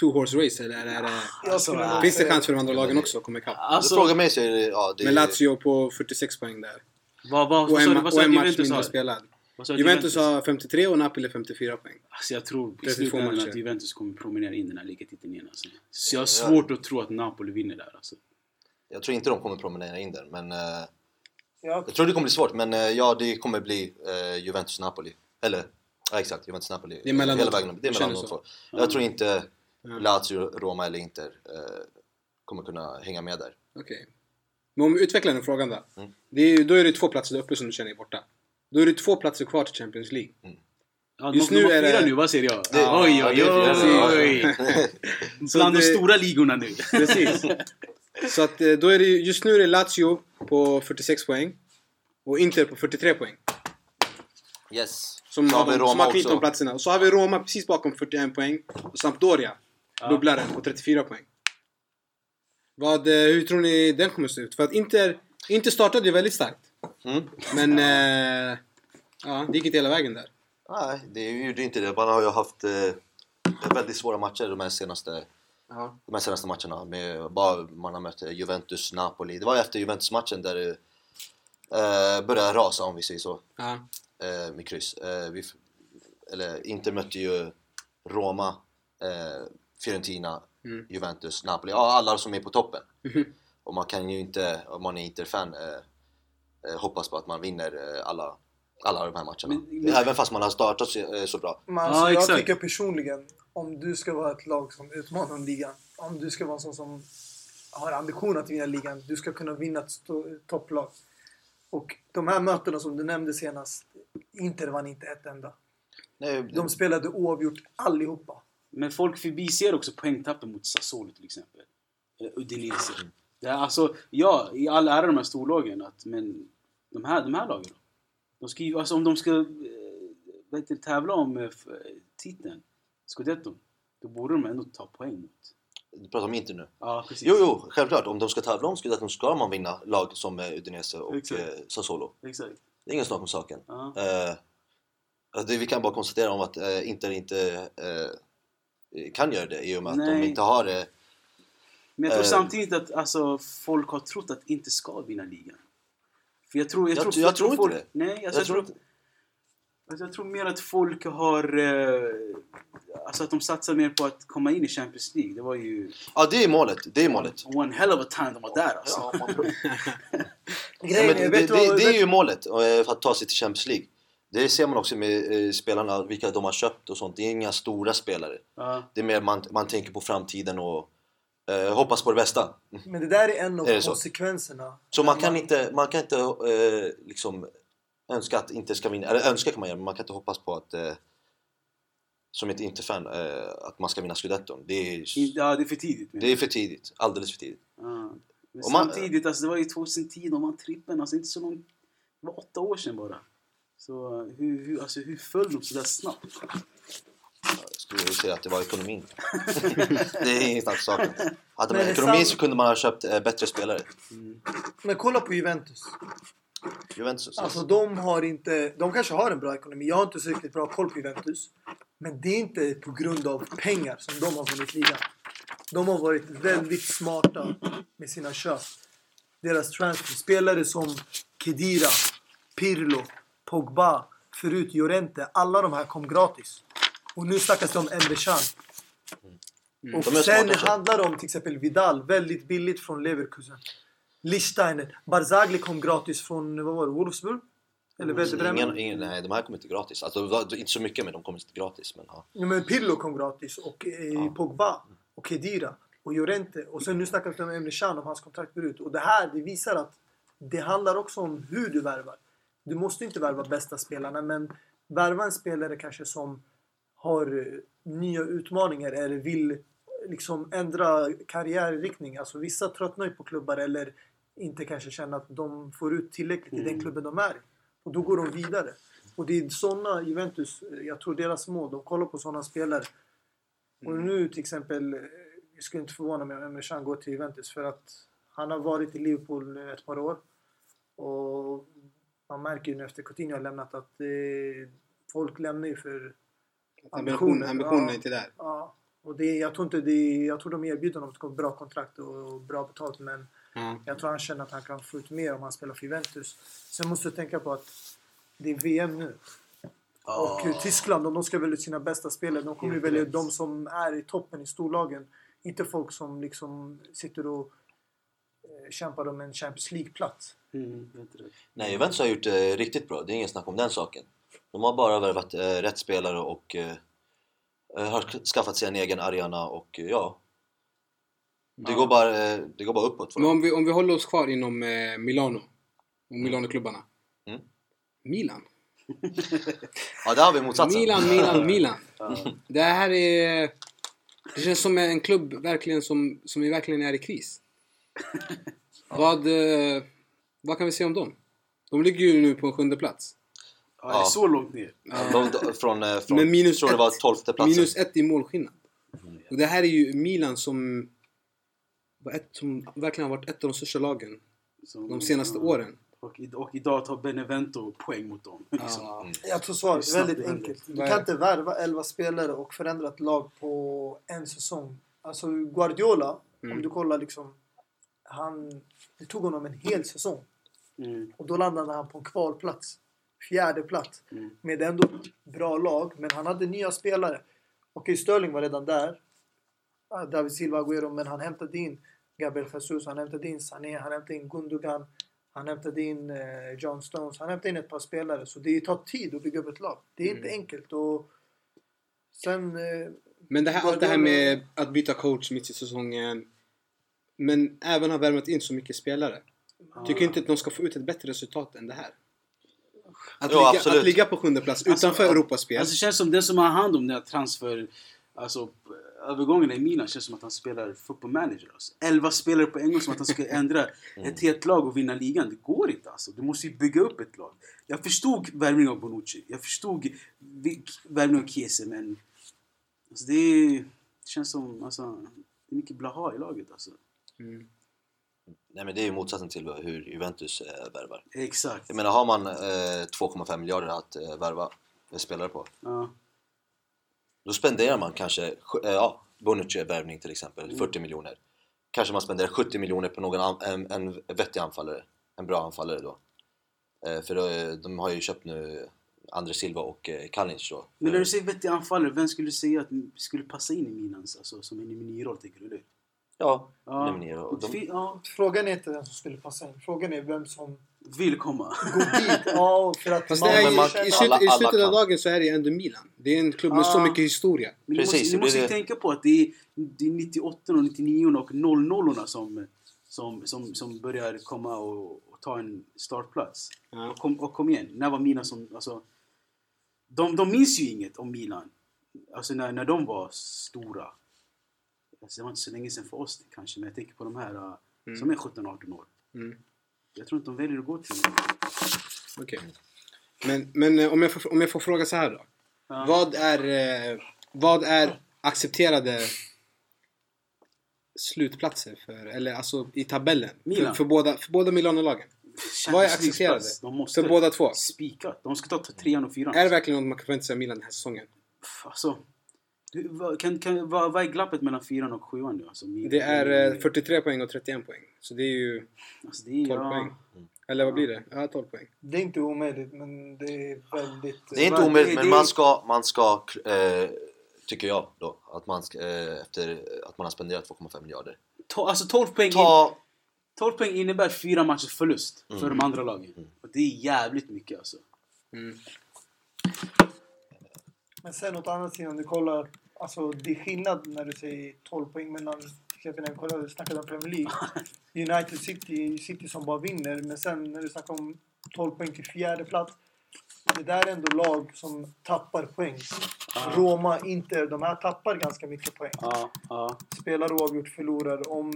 two horse race eller är det, skulle Alltså, nog finns det chans för de andra lagen också att komma ikapp? du Alltså, frågar mig så är det, ja, det Med Lazio på 46 poäng där. vad, vad, Och en, du? Vad och en du match Juventus mindre har? spelad. Du Juventus har 53 och Napoli 54 poäng. Alltså jag tror i 32 slutändan att Juventus kommer promenera in den här ligatiteln igen. Alltså. Så jag har svårt att tro att Napoli vinner där. Alltså. Jag tror inte de kommer promenera in där, men eh, Ja, Jag tror det kommer bli svårt, men eh, ja, det kommer bli eh, Juventus-Napoli. Eller, ja exakt, Juventus-Napoli. Det är mellan Hela vägen upp. Det är mellan de två. Jag tror inte. Lazio, Roma eller Inter eh, kommer kunna hänga med där. Okej. Men om vi utvecklar den frågan då. Mm. Det är, då är det två platser där uppe som du känner är borta. Då är det två platser kvar till Champions League. Ja, Just nu är det- nu, vad säger jag? Det- oj, Ja, oj, oj! Så Bland de stora ligorna nu. Precis. Så att eh, då är det ju- just nu är det Lazio på 46 poäng. Och Inter på 43 poäng. Yes. Som Så har, vi de, som Roma har knipt också. platserna. Och så har vi Roma precis bakom 41 poäng. Och Sampdoria, Ja. dubblaren, på 34 poäng. Vad, eh, hur tror ni den kommer se ut? För att Inter, Inter startade ju väldigt starkt. Mm. Men... Eh, ja, det gick inte hela vägen där. Nej, det gjorde inte det. Man har ju haft eh, väldigt svåra matcher de här senaste, Ja. de här senaste matcherna. Med, bara man har mött Juventus, Napoli. Det var efter Juventus-matchen där det eh, började rasa om vi säger så. Ja. Eh, med kryss. Eh, vi, eller Inter mötte ju Roma, eh, Fiorentina, Mm. Juventus, Napoli. Ja, alla som är på toppen. Mhm. Och man kan ju inte, om man är Inter-fan, eh, eh, hoppas på att man vinner eh, alla, alla de här matcherna. Men- men- Även fast man har startat så, eh, så bra. Men alltså, Ja, jag exakt. tycker personligen, om du ska vara ett lag som utmanar ligan, om du ska vara en sån som har ambition att vinna ligan, du ska kunna vinna ett topplag. Och de här mötena som du nämnde senast, Inter vann inte ett enda. Nej, De spelade oavgjort allihopa. Men folk förbiser också poängtappen mot Sassuolo till exempel. Udinese. Det är alltså, ja, i all ära de här storlagen, att, men de här, de här lagen? De ska ju, alltså om de ska det, tävla om eh, titeln, Scudetton, då borde de ändå ta poäng mot. Du pratar om Inter nu. Ja, precis. Jo, jo, självklart. Om de ska tävla om Scudetton ska man vinna lag som eh, Udinese och Exakt. eh, Sassuolo. Exakt. Det är ingen snack om saken. Ja. Eh, alltså det, vi kan bara konstatera om att eh, Inter inte eh, kan göra det i och med att de Nej. inte har det. Men jag tror samtidigt att alltså, folk har trott att inte ska vinna ligan. För jag tror, jag Jag tror, tr- jag tror inte folk, det. Nej, alltså, Jag jag, tror tror, inte- alltså, jag tror mer att folk har... Eh, alltså att de satsar mer på att komma in i Champions League. Det var ju Ja, det är målet. Det är målet. one hell of a time de var där alltså. Ja, man Ja, det, det, vad- det är ju målet, eh, för att ta sig till Champions League. Det ser man också med eh, spelarna, vilka de har köpt och sånt. Det är inga stora spelare. Ja. Det är mer man, man tänker på framtiden och eh, hoppas på det bästa. Men det där är en av Är det konsekvenserna. Så man kan inte, man kan inte eh, liksom önska att inte ska vinna, eller önska kan man göra, men man kan inte hoppas på att eh, som ett Inter-fan, eh, att man ska vinna Scudetton. Det är, ja, det är för tidigt. det är för tidigt, alldeles för tidigt. Ja. Men Och man- samtidigt, alltså, det var ju 2010 de vann trippen. Alltså inte så långt... Det var åtta år sedan bara. Så hur, hur, alltså, hur föll de sådär snabbt? Jag skulle säga att det var ekonomin. det är ingen snack om saken. Hade man ekonomin så kunde man ha köpt eh, bättre spelare. Men kolla på Juventus. Juventus. Alltså de har inte... De kanske har en bra ekonomi. Jag har inte så riktigt bra koll på Juventus. Men det är inte på grund av pengar som de har vunnit ligan. De har varit väldigt smarta med sina köp. Deras transfer. Spelare som Kedira, Pirlo, Pogba, förut Llorente. Alla de här kom gratis. Och nu snackas det om Emre Can. Och sen handlar det om till exempel Vidal, väldigt billigt från Leverkusen. Lichsteiner. Barzagli kom gratis från, vad var det, Wolfsburg? Eller Werder Bremen? ingen, ingen, nej, de här kommer inte gratis. Alltså, inte så mycket, men de kommer inte gratis. Men, ja. Ja, men Pirlo kom gratis och eh, Pogba och Kedira och Llorente. Och sen nu snackas det om Emre Can om hans kontrakt går ut. Och det här det visar att det handlar också om hur du värvar. Du måste inte värva bästa spelarna men värva en spelare kanske som har eh, nya utmaningar eller vill liksom ändra karriärriktning. Alltså vissa tröttnar ju på klubbar eller inte kanske känner att de får ut tillräckligt i den klubben de är i. Och då går de vidare. Och det är sådana Juventus, eh, jag tror deras mål, de kollar på sådana spelare. Och nu till exempel, eh, jag skulle inte förvåna mig om Emre Can går till Juventus för att han har varit i Liverpool nu ett par år. Och man märker ju nu efter Coutinho har lämnat att eh, folk lämnar ju för Ambition, ambitionen Ja. är inte där. Ja, och det, jag, tror inte det, jag tror de erbjuder honom ett bra kontrakt och bra betalt men Ja. jag tror han känner att han kan få ut mer om han spelar för Juventus. Sen måste du tänka på att det är VM nu. Och eh, Tyskland, om de ska välja ut sina bästa spelare, de kommer ju välja rätt. de som är i toppen i storlagen. Inte folk som liksom sitter och eh, kämpar om en Champions League-plats. Mm. Nej, Juventus har gjort det riktigt bra. Det är ingen snack om den saken. De har bara värvat eh, rätt spelare och eh, eh, har sk- skaffat sig en egen arena och eh, ja... Det, Ja. går bara, det går bara uppåt för Men om vi, om vi håller oss kvar inom eh, Milano och Milano-klubbarna. Mm. Milan. Ja, där har vi motsatsen. Milan, Milan, Milan. Ja. Det här är... Det känns som en klubb verkligen som, som är verkligen är i kris. Vad, eh, vad kan vi säga om dem? De ligger ju nu på sjunde plats. Ja, det är Ja. så långt ner. Ja, de, de, från, eh, från, Men minus tror det var ett. tolfte platsen. Minus ett i målskillnad. Och det här är ju Milan som, var ett, som verkligen har varit ett av de största lagen Som- de senaste ja. åren. Och, och idag tar Benevento poäng mot dem. Liksom. Ja. Jag tror svaret Det är väldigt enkelt. Du kan inte värva 11 spelare och förändra ett lag på en säsong. Alltså Guardiola, Mm. om du kollar liksom. Han, det tog honom en hel säsong. Mm. Och då landade han på en kvalplats. Fjärde plats. Mm. Med ändå bra lag. Men han hade nya spelare. Okej, Sterling var redan där. Ah, David Silva, Agüero. Men han hämtade in Gabriel Jesus. Han hämtade in Sané. Han hämtade in Gundogan. Han hämtade in eh, John Stones. Han hämtade in ett par spelare. Så det tar tid att bygga upp ett lag. Det är inte Mm. enkelt. Och sen... Eh, Men det här, allt det här med att byta coach mitt i säsongen. Men även har värvat in så mycket spelare. Tycker inte att de ska få ut ett bättre resultat än det här? Att, Jo, ligga, att ligga på sjunde plats Alltså, utanför ja. Europaspel. Alltså det känns som den som har hand om den här transfer... Alltså övergången i Milan känns som att han spelar football manager. Alltså. 11 spelare på en gång som att han ska ändra ett helt lag och vinna ligan. Det går inte alltså. Du måste ju bygga upp ett lag. Jag förstod värvningen av Bonucci. Jag förstod värvningen av Chiesa men... Alltså det, är, det känns som... Alltså, det är mycket blaha i laget alltså. Mm. Nej men det är ju motsatsen till hur Juventus eh, värvar. Exakt. Jag menar har man eh, 2,5 miljarder att eh, värva spelare på. Ja. Då spenderar man kanske, eh, ja, Bonucci-värvning till exempel, Mm. 40 miljoner. Kanske man spenderar 70 miljoner på någon en, en vettig anfallare. En bra anfallare då. Eh, för då, eh, de har ju köpt nu André Silva och eh, Kalinic då. Men när du säger vettig anfallare, vem skulle du säga att skulle passa in i Milans? Alltså, som en roll, tycker du det? Ja, Ja. Och de, ja, frågan är inte vem som skulle passa in. Frågan är vem som vill komma. går dit. Ja, för att Fast man det är, i, i, alla- I slutet av dagen så är det ändå Milan. Det är en klubb med så Ah. mycket historia. Men Precis, du måste, du måste ju det. tänka på att det är, det är 98 och 99 och 00 som, som, som, som börjar komma och, och ta en startplats. Ja. Och, kom, och kom igen, när var Milan som... Alltså, de, de minns ju inget om Milan. Alltså när, när de var stora. Alltså, det var inte så länge sedan för oss kanske, men jag tänker på de här uh, Mm. som är 17-18 år. Mm. Jag tror inte de väljer att gå till Okej. Men, men eh, om, jag får, om jag får fråga så här då. Ja. Vad är, eh, vad är accepterade slutplatser för, eller alltså i tabellen? För, för, båda, för båda Milano-lagen? Vad är accepterade? För båda två? spikat. De ska ta trean och fyran. Är det verkligen något man kan förvänta sig av Milan den här säsongen? Alltså, kan, kan, vad, vad är glappet mellan fyran och sjuan nu? Alltså, Det är eh, 43 poäng och 31 poäng. Så det är ju Alltså, det är, 12 ja, poäng. Eller vad blir det? Ja, 12 poäng. Det är inte omöjligt, men det är väldigt... det är inte omöjligt men man ska, man ska eh, tycker jag då, att man ska, eh, efter att man har spenderat 2,5 miljarder. to, alltså 12 poäng, Ta, 12 poäng innebär fyra matchers förlust för Mm. de andra lagen. Mm. Och det är jävligt mycket alltså. Mm. Men sen åt andra sidan, du kollar... Alltså det är skillnad när du säger 12 poäng mellan... Exempel när vi kollade, snackade om Premier League. United City, City som bara vinner. Men sen när du snackar om 12 poäng till fjärde plats. Det där är ändå lag som tappar poäng. Roma, Inter, de här tappar ganska mycket poäng. Ja, ja. Spelar oavgjort, förlorar. Om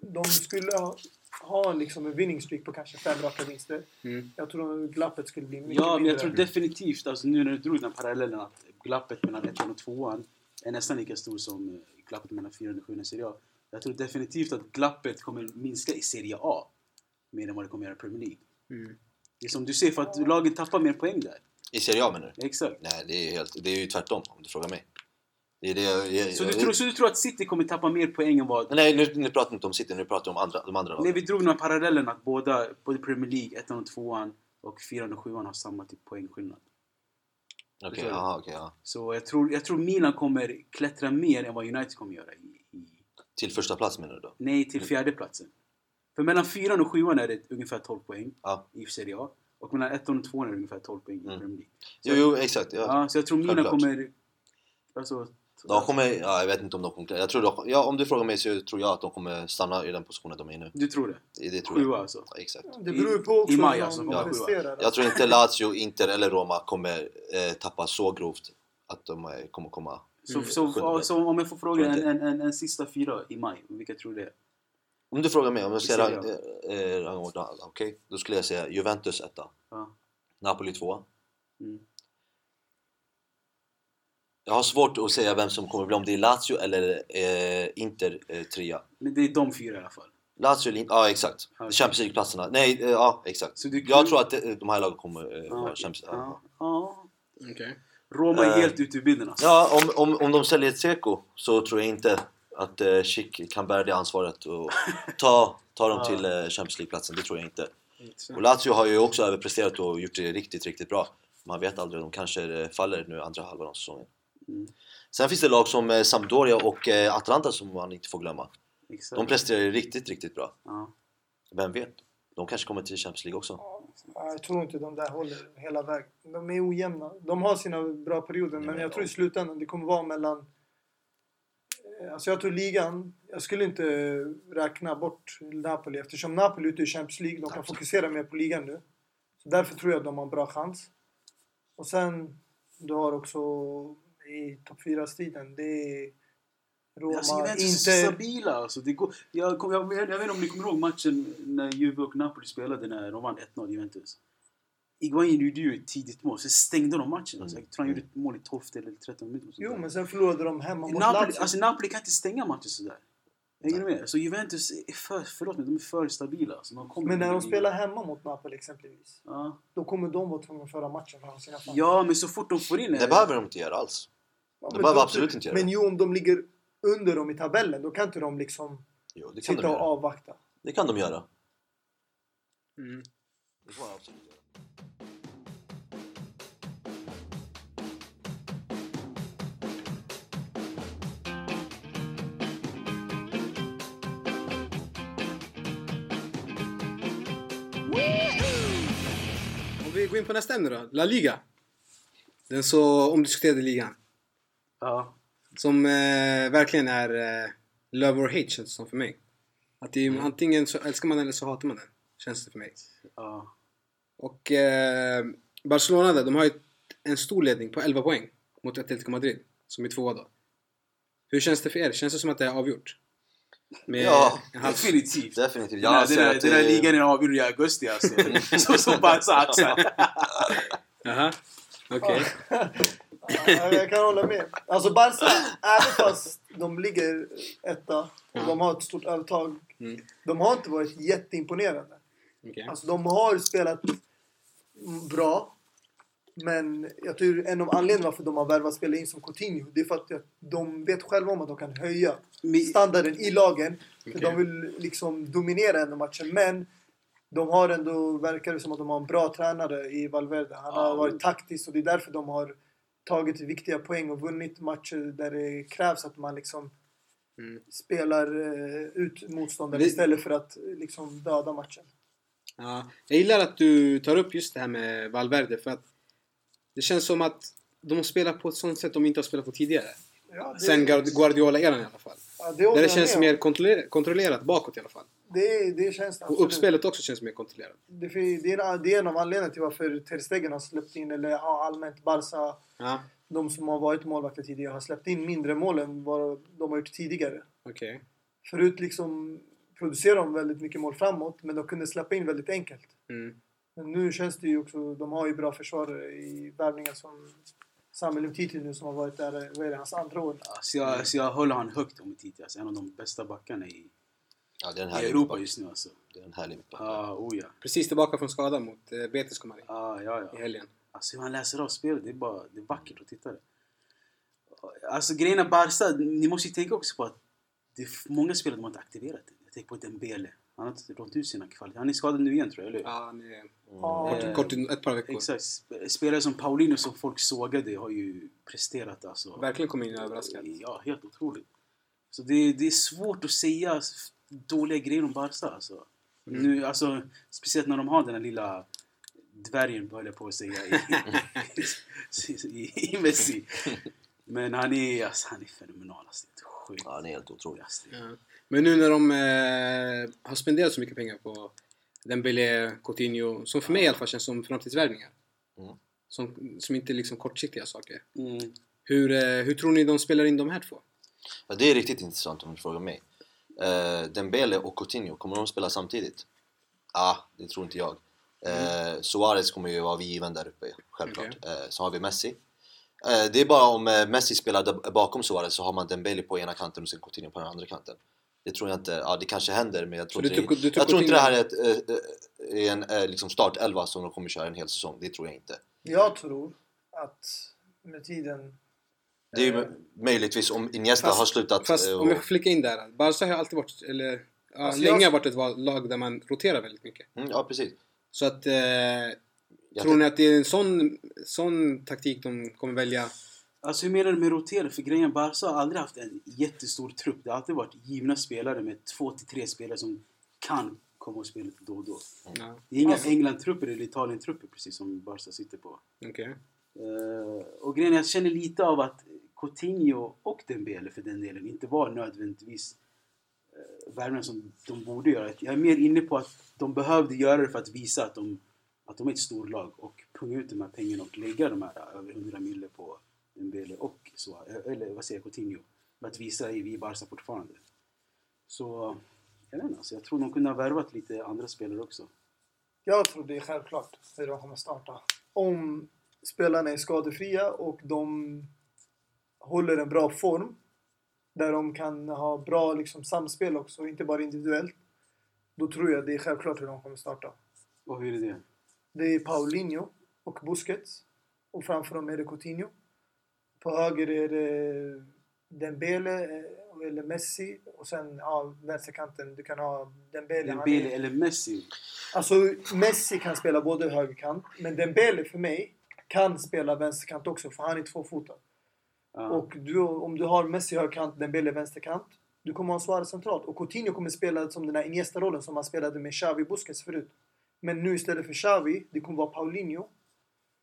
de skulle ha, ha liksom en winning streak på kanske fem raka vinster. Mm. Jag tror glappet skulle bli mycket ja men jag mindre. tror definitivt, alltså, nu när du drog den parallellen att glappet mellan ettan och tvåan är nästan lika stor som eh, glappet mellan fyran och sjuan i Serie A. Jag tror definitivt att glappet kommer minska i Serie A mer än vad det kommer göra i Premier League. Mm. Det är som du ser, för att lagen tappar mer poäng där. I Serie A menar du? Exakt. Nej, det är, helt, det är ju tvärtom om du frågar mig. Det är det jag, jag, Så du, tror, så du tror att City kommer tappa mer poäng än vad... Nej, nu, nu pratar vi inte om City, nu pratar vi om andra, de andra lagen. vi drog den här parallellen att båda, både Premier League, ettan och tvåan och fyran och sjuan har samma typ poängskillnad. Okej, du? aha, okej, ja. Så jag tror, jag tror Milan kommer klättra mer än vad United kommer göra i, i Till första plats menar du då? nej till fjärdeplatsen. För mellan fyran och sjuan är det ungefär 12 poäng Ja. i Serie A. Och mellan ettan och tvåan är det ungefär 12 poäng i Mm. Premier League. Jo, jo, exakt. Ja. Ja, så jag tror Självklart. kommer... Alltså, De kommer, ja, jag vet inte om de kommer jag tror de, ja, Om du frågar mig så tror jag att de kommer stanna i den positionen de är i nu. Du tror det? Det tror jag. Sjua alltså? Ja, exakt. Det beror ju på också I maj hur alltså, ja. presterar. Jag tror inte Lazio, Inter eller Roma kommer eh, tappa så grovt att de eh, kommer komma... Så, Mm. så, Sjunde. så, om jag får fråga en, en, en, en sista fyra i maj, vilka tror du det är? Om du frågar mig om jag ska eh, eh, rangordna, okej? Då skulle jag säga Juventus etta, Ja. Napoli tvåa. Mm. Jag har svårt att säga vem som kommer bli, om det är Lazio eller eh, Inter eh, trea. Men det är de fyra i alla fall. Lazio eller Inter, ja exakt. Ja. Champions League-platserna. Nej, eh, ja exakt. Så du, Jag tror att det, de här lagen kommer eh, Ja. vara Champions Ja. ja. Okej. Roma är Eh. helt ute ur bilden alltså. Ja, om, om, om de säljer Tseko så tror jag inte att eh, Schick kan bära det ansvaret och ta, ta dem till eh, Champions League-platsen. Det tror jag inte. Och Lazio har ju också överpresterat och gjort det riktigt, riktigt bra. Man vet aldrig, de kanske eh, faller nu andra halvan av säsongen. Mm. Sen finns det lag som eh, Sampdoria och eh, Atalanta som man inte får glömma. Exakt. De presterar riktigt, riktigt bra. ja. Vem vet? De kanske kommer till Champions League också. Ja, Jag tror inte de där håller hela vägen. De är ojämna. De har sina bra perioder, men jag tror i slutändan det kommer vara mellan... Eh, Alltså jag tror ligan, jag skulle inte räkna bort Napoli eftersom Napoli är ute i Champions League. De kan Absolut. fokusera mer på ligan nu. Så därför tror jag att de har en bra chans. Och sen, du har också i topp 4-striden, det är Roma, Alltså, Juventus är Inter... stabila alltså. Det går, jag, kom, jag, jag, vet inte om ni kommer ihåg matchen när Juve och Napoli spelade när de vann 1-0 Juventus. Iguain gjorde ju ett tidigt mål, så stängde de matchen. Alltså. Jag tror han gjorde ett mål i 12 eller 13 minuter. Jo, men sen förlorade de hemma mot Napoli, Lazio. alltså Napoli kan inte stänga matcher sådär. Hänger du med? Så Juventus är för, förlåt mig, de är för stabila. Alltså. De kommer Men när de inte- spelar hemma mot Napoli exempelvis, Ja. då kommer de vara tvungna att föra matchen från sina fans. ja, men så fort de får in Det behöver de inte göra alls. Ja, de men behöver absolut inte göra Men jo, om de ligger under dem i tabellen, då kan inte de liksom Jo, det kan de sitta och göra. avvakta. Det kan de göra. Mm. Det får de absolut göra. Om vi går in på nästa ämne då. La Liga. Den så omdiskuterade ligan. Ja. Som eh, verkligen är eh, love or hate känns det som för mig. Att det är, antingen så älskar man den eller så hatar man den. Känns det för mig. ja. Och eh, Barcelona där, de har ju en stor ledning på 11 poäng mot Atletico Madrid. Som är tvåa då. Hur känns det för er? Känns det som att det är avgjort? Med Ja, halv... Definitivt. Definitivt. Ja, Jag anser där, att det där det- ligan är avgjord i augusti alltså. så som Barca axlar. Jaha. Okej. Ja, jag kan hålla med. Alltså Barca, även fast de ligger etta och de har ett stort övertag. Mm. De har inte varit jätteimponerande. Okej. Alltså de har spelat bra. Men jag tror en av anledningarna varför de har värvat spelare in som Coutinho, det är för att de vet själva om att de kan höja standarden i lagen. Okej. de vill liksom dominera ändå matchen. Men de har ändå, verkar det som att de har en bra tränare i Valverde. Han har varit taktisk och det är därför de har tagit viktiga poäng och vunnit matcher där det krävs att man liksom Mm. spelar eh, ut motståndare Det- istället för att eh, liksom döda matchen. Ja, jag gillar att du tar upp just det här med Valverde för att det känns som att de spelar på ett sånt sätt de inte har spelat på tidigare. Ja, det- Sen Guard- Guardiola-eran i alla fall. Ja, det, Där det känns mer kontroller- kontrollerat bakåt i alla fall. Det, det känns det Och absolut. uppspelet också känns mer kontrollerat. Det, det, är, det är en av anledningarna till varför Ter Stegen har släppt in, eller ja, allmänt Barca, Ja, de som har varit målvakter tidigare, har släppt in mindre mål än vad de har gjort tidigare. okej. Förut liksom producerade de väldigt mycket mål framåt, men de kunde släppa in väldigt enkelt. Mm. Men nu känns det ju också, de har ju bra försvarare i värvningar som Samuel Umtiti nu som har varit där, vad är det, hans andra år. Alltså jag, alltså jag håller han högt om Titi. Alltså en av de bästa backarna i, Ja, det är en i härlig Europa mittback. just nu alltså. Det är en härlig mittback. Ah, oh ja. Precis tillbaka från skada mot eh, Betis kom han in Ah, ja, i ja. helgen. Alltså hur han läser av spelet, det är bara det är vackert att titta. Alltså grejen är Barca, ni måste ju tänka också på att det är många spelare de har inte aktiverat. Jag tänker på Dembele. Han har inte rått ut sina kvaliteter. Han är skadad nu igen tror jag, eller hur? Ja, han är Ja, Eh, kort, kort, ett par veckor. Exakt. Sp- Spelare som Paulinho som folk sågade har ju presterat alltså. Verkligen kom in och överraskat. Ja, helt otroligt. Så det, det är svårt att säga dåliga grejer om Barca alltså. Nu, alltså, speciellt när de har den här lilla dvärgen, höll jag på att säga, i, i, i Messi. Men han är, alltså, han är fenomenal. Alltså, det är sjukt. Ja, han är helt otrolig. Alltså, Ja. Men nu när de eh, har spenderat så mycket pengar på Dembélé, Coutinho, som för mig i alla fall känns som framtidsvärvningar. Mm. Som, som inte är liksom kortsiktiga saker. Mm. Hur, eh, hur tror ni de spelar in de här två? Ja, det är riktigt intressant om du frågar mig. Uh, Dembele och Coutinho, kommer de spela samtidigt? Ah, det tror inte jag. Uh, Suarez kommer ju vara given där uppe, självklart. Eh, så har vi Messi. Eh, det är bara om eh, Messi spelar bakom Suarez så har man Dembele på ena kanten och sen Coutinho på den andra kanten. Det tror jag inte, ja det kanske händer men jag tror, inte, du du jag tror inte det här är, ett, eh, eh, är en eh, liksom startelva som de kommer köra en hel säsong. Det tror jag inte. Jag tror att med tiden... Det är ju eh, möjligtvis om Iniesta Fast- har slutat... Fast eh, om jag och, får flika in där. Barca har alltid varit, eller ja, Alltså, länge jag- har varit ett lag där man roterar väldigt mycket. mm, ja precis. Så att, eh, tror ni att det är en sån, sån taktik de kommer välja? Alltså hur menar du med rotera? För grejen, Barca har aldrig haft en jättestor trupp. Det har alltid varit givna spelare med två till tre spelare som kan komma och spela lite då och då. Ja, Det är inga Alltså- England-trupper eller Italien-trupper precis som Barca sitter på. okej. Eh, och grejen är, jag känner lite av att Coutinho och Dembele för den delen inte var nödvändigtvis eh, värmen som de borde göra. Jag är mer inne på att de behövde göra det för att visa att de, att de är ett storlag och punga ut de här pengarna och lägga de här eh, över 100 mille på Dembele och så, eh, eller vad säger jag, Coutinho. För att visa är vi Barca fortfarande. Så, jag vet inte, alltså, jag tror de kunde ha värvat lite andra spelare också. Jag tror det är självklart hur de kommer starta. Om spelarna är skadefria och de håller en bra form där de kan ha bra liksom, samspel också, inte bara individuellt. Då tror jag det är självklart hur de kommer starta. Och hur är det? Det är Paulinho och Busquets. Och framför dem är det Coutinho. På höger är det Dembele eh, eller Messi. Och sen ja, vänsterkanten, du kan ha Dembele. han är- Dembele eller Messi? Alltså Messi kan spela både högerkant, men Dembele för mig kan spela vänsterkant också för han är tvåfotad. Ja. Och du, om du har Messi högerkant, Dembele vänsterkant, du kommer ha Suarez centralt. Och Coutinho kommer spela som den här Iniesta-rollen som han spelade med Xavi Busquets förut. Men nu istället för Xavi, det kommer vara Paulinho.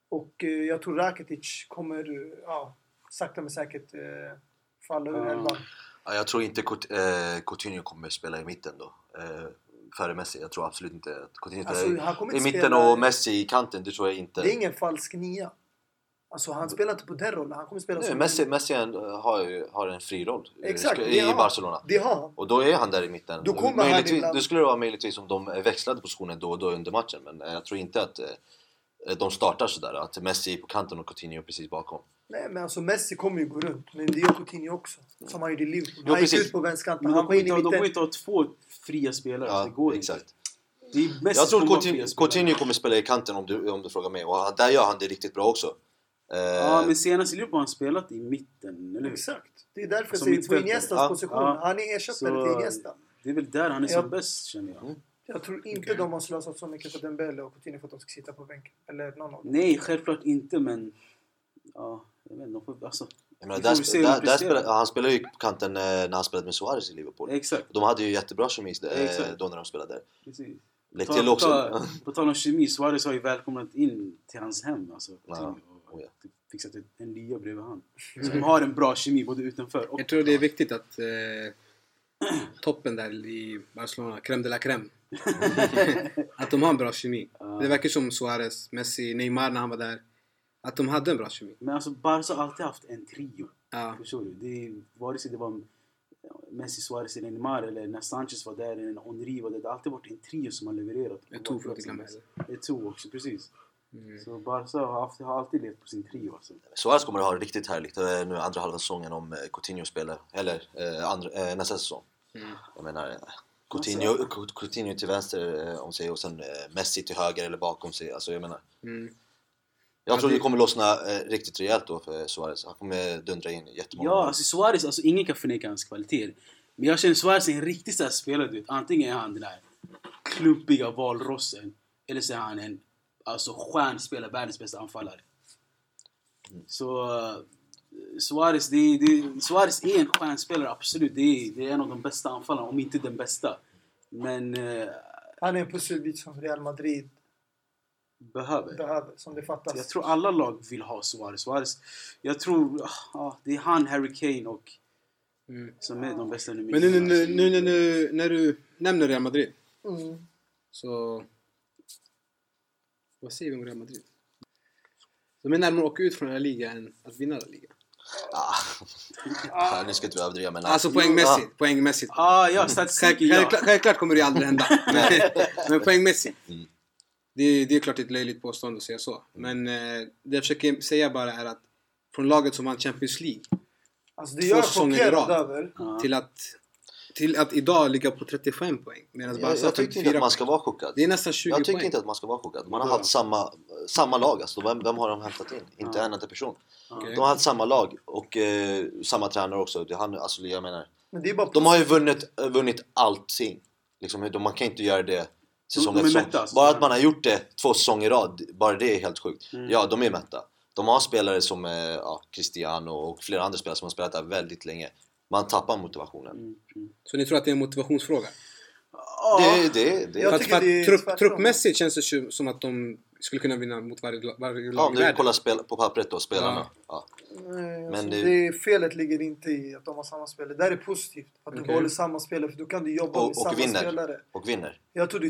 Och eh, jag tror Rakitic kommer, ja, sakta men säkert eh, falla ur elvan. Ja, jag tror inte eh, Coutinho kommer spela i mitten då. Eh, före Messi. Jag tror absolut inte att Coutinho Alltså, i, mitten spela- och Messi i kanten. Det tror jag inte. Det är ingen falsk nia. Alltså han spelar inte på den rollen, han kommer spela Nej, som... Messi, Messi har, ju, har en fri roll Exakt, det i han. Barcelona. Det har han. Och då är han där i mitten. Då kommer han ibland- Det skulle vara möjligtvis om de växlade positionen då och då under matchen. Men eh, jag tror inte att eh, de startar sådär. Att Messi är på kanten och Coutinho precis bakom. Nej men alltså Messi kommer ju gå runt. Men det gör Coutinho också. Som han gjorde i Liverpool. Han gick precis. ut på vänsterkanten. Han inne inte, i ha- de kommer mitten. inte ha två fria spelare. så det Ja, går exakt. inte. Det är Messi Jag tror Coutinho. Coutinho kommer spela i kanten om du, om du frågar mig. Och där gör han det riktigt bra också. Eh, Ja, men senast i Liverpool har han spelat i mitten, eller hur? Exakt. Det är därför jag Som säger på. Iniestas Ja, position. ja. Han är ersättare till Iniesta. Det är väl där han är Ja. som bäst, känner jag. Jag tror inte Okej. de har slösat så mycket på Dembele och Coutinho för att de ska sitta på bänken. Eller någon av dem. Nej, självklart inte, men... Ja, jag vet inte. Alltså, jag menar, där, de där, där spelar, han spelade ju på kanten eh, när han spelade med Suarez i Liverpool. exakt. De hade ju jättebra kemi eh, då när de spelade där. Precis. Lite Ta- också. ta- På tal om kemi, Suarez har ju välkomnat in till hans hem. Alltså, Coutinho, och Oh, ja. fixat en lya bredvid han. Så de har en bra kemi både utanför och... Jag tror det är viktigt att eh, toppen där i Barcelona, crème de la crème. att de har en bra kemi. Det verkar som Suarez, Messi, Neymar när han var där. Att de hade en bra kemi. Men alltså, Barca har alltid haft en trio. Ja. Förstår du? Det vare sig det var Messi, Suarez eller Neymar eller när Sanchez var där eller när Henry var där. Det har alltid varit en trio som har levererat. Jag tog för att glömma det. Det är två också, precis. Mm. Så Barca har, alltid levt på sin trio alltså. Suarez kommer att ha det riktigt härligt eh, nu andra halva säsongen om eh, Coutinho spelar. Eller eh, andra, eh, nästa säsong. Mm. Jag menar, eh, Coutinho, Cou- Coutinho till vänster eh, om sig och sen Messi till höger eller bakom sig. Alltså jag menar, Mm. jag Ja, tror det- kommer lossna riktigt rejält då för Suarez. Han kommer dundra in jättemånga Ja, alltså Suarez, alltså ingen kan förneka hans kvaliteter. Men jag känner Suarez är en riktig spelare, du vet. Antingen är han den där klumpiga valrossen, eller så är han en alltså, stjärnspelare, världens bästa anfallare. Så uh, Suarez, det, det, Suarez är en stjärnspelare, absolut. Det är, det är en av de bästa anfallarna, om inte den bästa. Men eh, Han är en pusselbit som Real Madrid behöver. behöver, som det fattas. Jag tror alla lag vill ha Suarez. Suarez jag tror ah, det är han, Harry Kane och Mm. som är de bästa Men nu, nu, nu, nu, nu, nu när du nämner Real Madrid Mm. så... Vad säger vi om Real Madrid? De är närmare att åka ut från den här ligan än att vinna den här ligan. Ah. nu ska inte vi överdriva men... Alltså poängmässigt. Poängmässigt. Ah, ja, Själv, statistiken ja. självklart, självklart kommer det aldrig hända. Men, men poängmässigt. Mm. Det, är- det är klart ett löjligt påstående att säga så. Men eh, det jag försöker säga bara är att från laget som vann Champions League Alltså det Två säsonger i rad. till att, till att idag ligga på 35 poäng. Medan Jag, Barca jag tycker inte 54 att man ska vara chockad. Det är nästan 20 Jag tycker poäng. inte att man ska vara chockad. Man har Bra. haft samma, samma lag alltså. Vem, vem har de hämtat in? Inte Ja. en enda person. Okej. De har haft samma lag och eh, samma tränare också. Det, han, alltså, jag menar, Men det är bara de har ju vunnit, eh, vunnit allting. Liksom, de, man kan inte göra det säsong De- de är efter säsong. Bara att man har gjort det två säsonger i rad, bara det är helt sjukt. Mm. Ja, de är mätta. De har spelare som eh, ja, Cristiano och flera andra spelare som har spelat där väldigt länge. Man tappar motivationen. Mm, mm. Så ni tror att det är en motivationsfråga? Ah, Det, det, det, Jag för att, att det är trupp, truppmässigt känns det som att de skulle kunna vinna mot varje, varje ja, lag om i du kollar spel, på pappret då, spelarna. Ja. Nej, alltså Men det... det- felet ligger inte i att de har samma spelare. Det här är positivt. Att du Okej. behåller samma spelare för då kan du jobba Och- med och samma vinner. spelare. Och vinner. Jag tror det är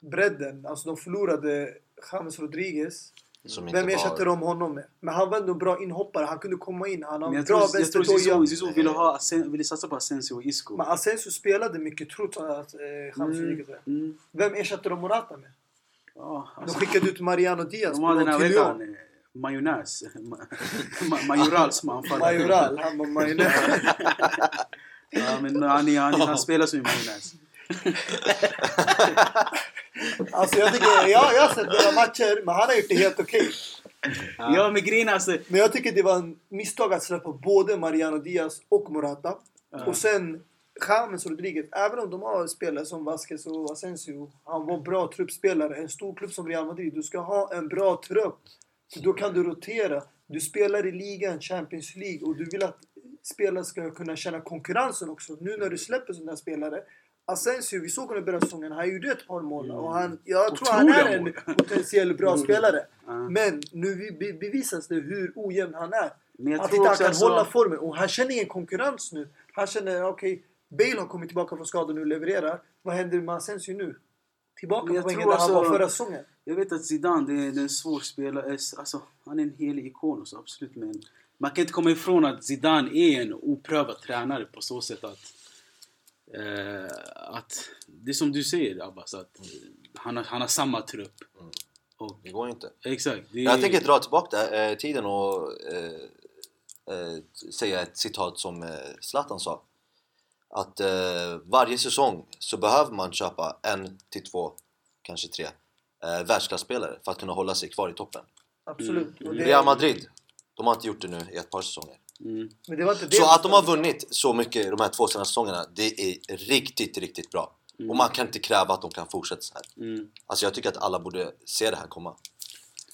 truppbredden. Alltså de förlorade James Rodriguez. Som inte Vem ersätter var... de honom med? Men han var ändå en bra inhoppare. Han kunde komma in. Han har en bra vänsterdoja. Zizou ville, ha, Asen- ville satsa på Asensio och Isco. Men Asensio spelade mycket trots att eh, James Mm, mm. Vem ersatte de Morata med? De alltså, skickade ut Mariano Diaz de hade den här, han? Eh, Majonnäs. Ma- ma- Majoral som anfallare. Majoral, han var majonnäs. Ja, men han, han, han spelar som en majonnäs. Alltså jag tycker, ja, jag har sett några matcher, men han har gjort det helt okej. Ja, men grejen alltså... Men jag tycker det var en misstag att släppa både Mariano Diaz och Morata. Ja. Och sen James Rodriguez, även om de har spelare som Vasquez och Asensio. Han var bra truppspelare. En stor klubb som Real Madrid. Du ska ha en bra trupp. För då kan du rotera. Du spelar i ligan, Champions League. Och du vill att spelare ska kunna känna konkurrensen också. Nu när du släpper sådana spelare. Asensio, vi såg honom i början av säsongen. Han gjorde ett par mål. Och han, jag tror han är en potentiell bra spelare. Men nu be- bevisas det hur ojämn han är. Men Att inte han kan hålla formen. Och han känner ingen konkurrens nu. Han känner, okej, Bale har kommit tillbaka från skada nu och levererar. Vad händer med Asensio nu? Tillbaka jag på poängen där han var förra säsongen. Jag vet att Zidane det är, det är en svår spelare. Alltså, han är en helig ikon så, absolut. Men man kan inte komma ifrån att Zidane är en oprövad tränare på så sätt att... Eh, att det är som du säger Abbas, att eh, han, har, han har samma trupp. Mm. Och, Det går inte. exakt. Det är, Jag tänker dra tillbaka eh, tiden och eh, eh, säga ett citat som eh, Zlatan sa. Att eh, varje säsong så behöver man köpa en till två, kanske tre eh, världsklasspelare för att kunna hålla sig kvar i toppen. Absolut. Mm. Och det, Real Madrid, de har inte gjort det nu i ett par säsonger. Mm. Men det var inte det. Så att de har vunnit så mycket de här två senaste säsongerna, det är riktigt, riktigt bra. Och man kan inte kräva att de kan fortsätta så här. Mm. Alltså jag tycker att alla borde se det här komma.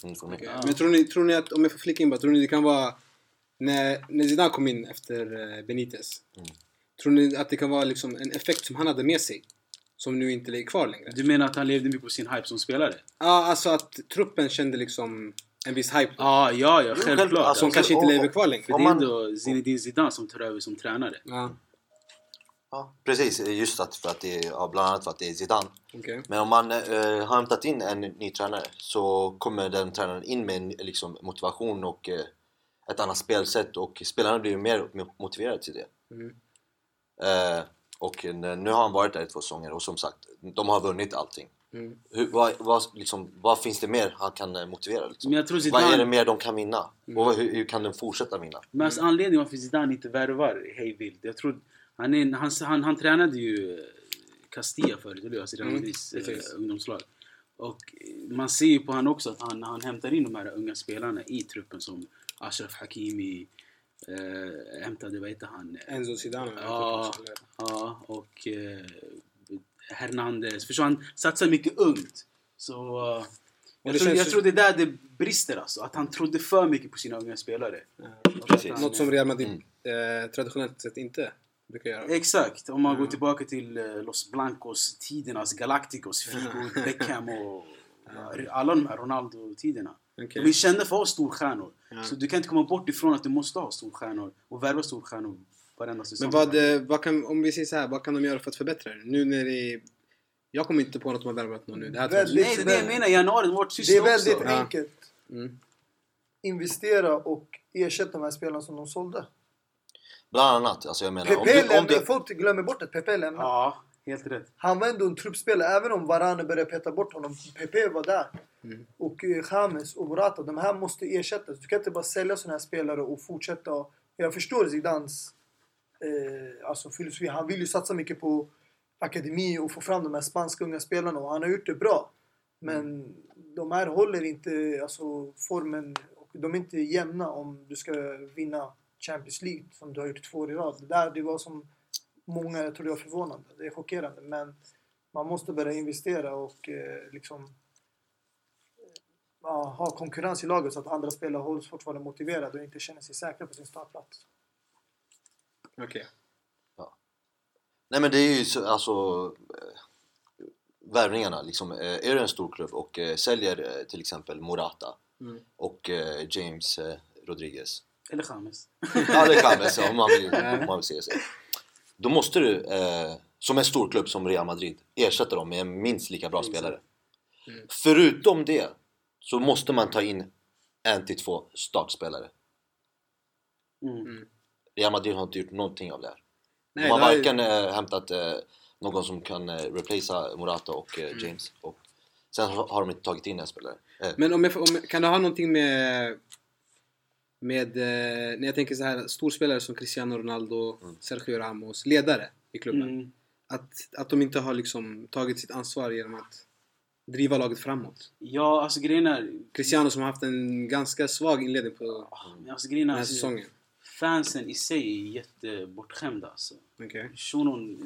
Mm, från mig. Okej. Men tror ni, tror ni att, om jag får flika in bara, tror ni det kan vara när, när Zidane kom in efter eh, Benitez? Mm. Tror ni att det kan vara liksom en effekt som han hade med sig? Som nu inte är kvar längre? Du menar att han levde mycket på sin hype som spelare? Ja, alltså att truppen kände liksom en viss hype. Ah, ja, ja, självklart. självklart. Som Alltså, kanske inte lever kvar längre. för det är man- ändå Zinedine Zidane som tar över som tränare. Ja, Ja, precis. Just att för att det är, ja, bland annat för att det är Zidane. okej. Men om man eh, har hämtat in en ny tränare så kommer den tränaren in med en, liksom, motivation och eh, ett annat spelsätt och spelarna blir mer motiverade till det. Mm. Eh, och nu har han varit där i två säsonger och som sagt, de har vunnit allting. Mm. Hur, vad, vad, liksom, vad finns det mer han kan eh, motivera? Liksom? Men jag tror Vad är det Zidane... mer de kan vinna? Och hur, hur kan de fortsätta vinna? Men alltså, anledningen varför Zidane inte värvar hej vilt. Jag tror... Han, är, han, han, han tränade ju eh, Castilla förut, eller hur? Alltså Real Mm, Madrids eh, ungdomslag. Och eh, man ser ju på han också att han, han hämtar in de här unga spelarna i truppen som Ashraf Hakimi, eh, hämtade, vad heter han? Enzo Zidane. Ja, ja och eh, Hernandez. Förstår han satsar mycket ungt. Så eh, jag, tror, jag tror det är där det brister alltså. Att han trodde för mycket på sina unga spelare. Ja. Precis. Något som Real Madrid Mm. eh, traditionellt sett inte brukar göra. Exakt, om man går tillbaka till eh, Los Blancos-tidernas Galacticos, Figo, Beckham och alla de här Ronaldo-tiderna. Okej. De är kända för att ha storstjärnor. Ja. Så du kan inte komma bort ifrån att du måste ha storstjärnor och värva storstjärnor varenda säsong. Men vad, eh, vad kan, om vi säger så här, vad kan de göra för att förbättra det? Nu när det är... Jag kommer inte på något de har värvat någon nu. Det här Väldigt- Nej, det är det jag menar. Januari, har varit Det är väldigt också. Ja. enkelt. mm. Investera och ersätta de här spelarna som de sålde. Bland annat. Alltså jag menar, om Pepe du, om du, folk glömmer bort att Pepe lämnade. Ja, helt rätt. Han var ändå en truppspelare, även om Varane började peta bort honom. Pepe var där. Mm. Och eh, James och Morata, de här måste ersättas. Du kan inte bara sälja såna här spelare och fortsätta. Jag förstår Zidans eh, alltså filosofi. Han vill ju satsa mycket på akademi och få fram de här spanska unga spelarna och han har gjort det bra. Men de här håller inte alltså, formen och de är inte jämna om du ska vinna Champions League som du har gjort två år i rad. Det där det var som många jag tror det var förvånande. Det är chockerande men man måste börja investera och eh, liksom ja, ha konkurrens i laget så att andra spelare hålls fortfarande motiverade och inte känner sig säkra på sin startplats. Okej. nej men det är ju så, alltså eh, värvningarna liksom. Eh, är det en stor klubb och eh, säljer eh, till exempel Morata Mm. och eh, James eh, Rodriguez Eller James. Ja man säga om man vill, om man vill säga så. Då måste du, som en stor klubb som Real Madrid, ersätta dem med en minst lika bra Exakt. spelare. Mm. Förutom det så måste man ta in en till två startspelare. Mm. Real Madrid har inte gjort någonting av det här. Nej, de har ju- varken eh, hämtat eh, någon som kan eh, replacea Morata och Mm. eh, James. Och sen har, har de inte tagit in en spelare. Eh, Men om jag, om, kan det ha någonting med... Med, eh, när jag tänker så här, storspelare som Cristiano Ronaldo, Mm. Sergio Ramos, ledare i klubben. Mm. Att, att de inte har liksom tagit sitt ansvar genom att driva laget framåt. Ja, alltså grejen är... Cristiano som har haft en ganska svag inledning på Alltså, grejen den är här alltså, säsongen. Fansen i sig är jättebortskämda alltså. Okej. Shunon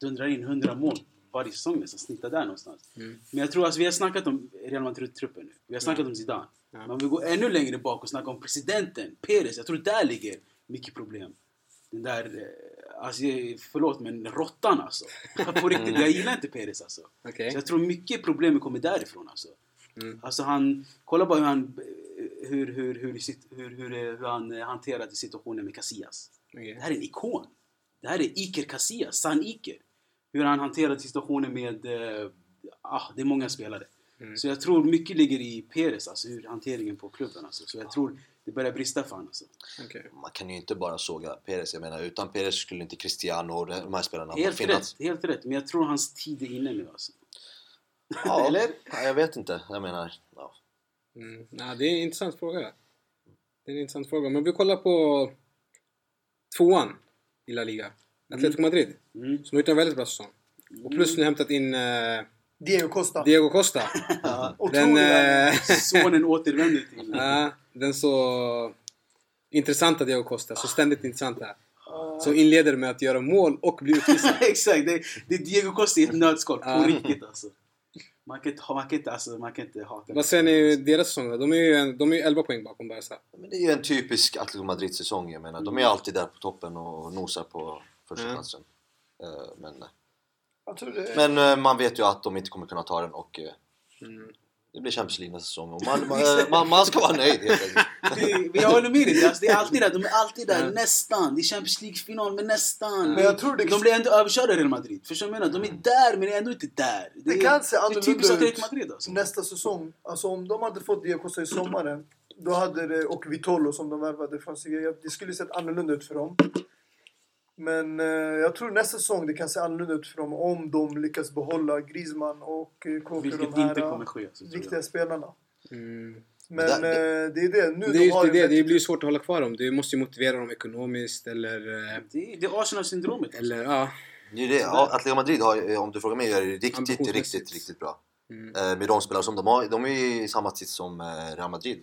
dundrar in 100 mål varje säsong nästan, snittar där någonstans. Mm. Men jag tror alltså, vi har snackat om Real Madrid-truppen nu. Vi har snackat Ja. om Zidane. Ja. Men vi går ännu längre bak och snackar om presidenten, Perez. Jag tror där ligger mycket problem. Den där, eh, alltså förlåt men råttan alltså. På riktigt, jag gillar inte Perez alltså. Okej. Så jag tror mycket problem kommer därifrån alltså. Mm. Alltså han, kolla bara hur han, hur, hur, hur, hur, hur, hur han eh, hanterade situationen med Casillas. Okej. Det här är en ikon. Det här är Iker Casillas, sann Iker. Hur han hanterade situationen med... Eh, ah, det är många spelare. Mm. Så jag tror mycket ligger i Perez, alltså hur hanteringen på klubben. Alltså. Så jag tror det börjar brista för honom. Alltså. Okej. man kan ju inte bara såga Perez. Jag menar, utan Perez skulle inte Cristiano och de här spelarna ha Helt rätt, helt rätt. Men jag tror hans tid är inne nu alltså. Ja, Eller? Ja, jag vet inte. Jag menar, ja. Mm. Nej, det är en intressant fråga. Det är en intressant fråga. Men vi kollar på tvåan i La Liga. Atletico Madrid. Mm. Som har gjort en väldigt bra säsong. Och plus nu hämtat in eh, Diego Costa. Diego Costa. Otrolig Den, eh, Sonen återvänder till... ja, den så intressanta Diego Costa. Så ständigt intressanta. Ja. Som inleder med att göra mål och bli utvisad. Exakt, det, det är Diego Costa i ett nötskal. På Ja. riktigt alltså. Man kan inte, man kan inte, alltså, man kan inte hata Vad säger ni i deras säsong? De är ju en, de är ju 11 poäng bakom Barca. Men det är ju en typisk Atletico Madrid-säsong. Jag menar, de är alltid där på toppen och nosar på första platsen. Eh, Men, det men eh, man vet ju att de inte kommer kunna ta den och eh, Mm. Det blir Champions League nästa säsong. Och man, man, man, ska vara nöjd helt enkelt. Det- Jag håller med dig. Alltså, det är alltid där. De är alltid där. Nästan. Det är Champions League-final, men nästan. Men jag tror det- De blir ändå överkörda i Real Madrid. Förstår du vad jag menar? De är där, men är ändå inte där. Det är- kan se Det annorlunda ut. Madrid alltså. nästa säsong. Alltså om de hade fått Diego i sommaren då hade det, och Vitolo som de värvade från Sevilla. Det skulle sett annorlunda ut för dem. Men eh, jag tror nästa säsong det kan se annorlunda ut för dem om de lyckas behålla Griezmann och eh, Koke, Vilket de här inte kommer ske. Viktiga spelarna. Mm. Men Men där- eh, det är det. Nu Det, är de har det, det, det blir ju svårt att hålla kvar dem. Du måste ju motivera dem ekonomiskt eller... eh, Det är, det är Arsenal-syndromet. Eller ja. Det är det. Ja, Atletico Madrid har, om du frågar mig, är riktigt, riktigt, riktigt bra. Mm. Eh, med de spelare som de har. De är i samma sits som Real Madrid.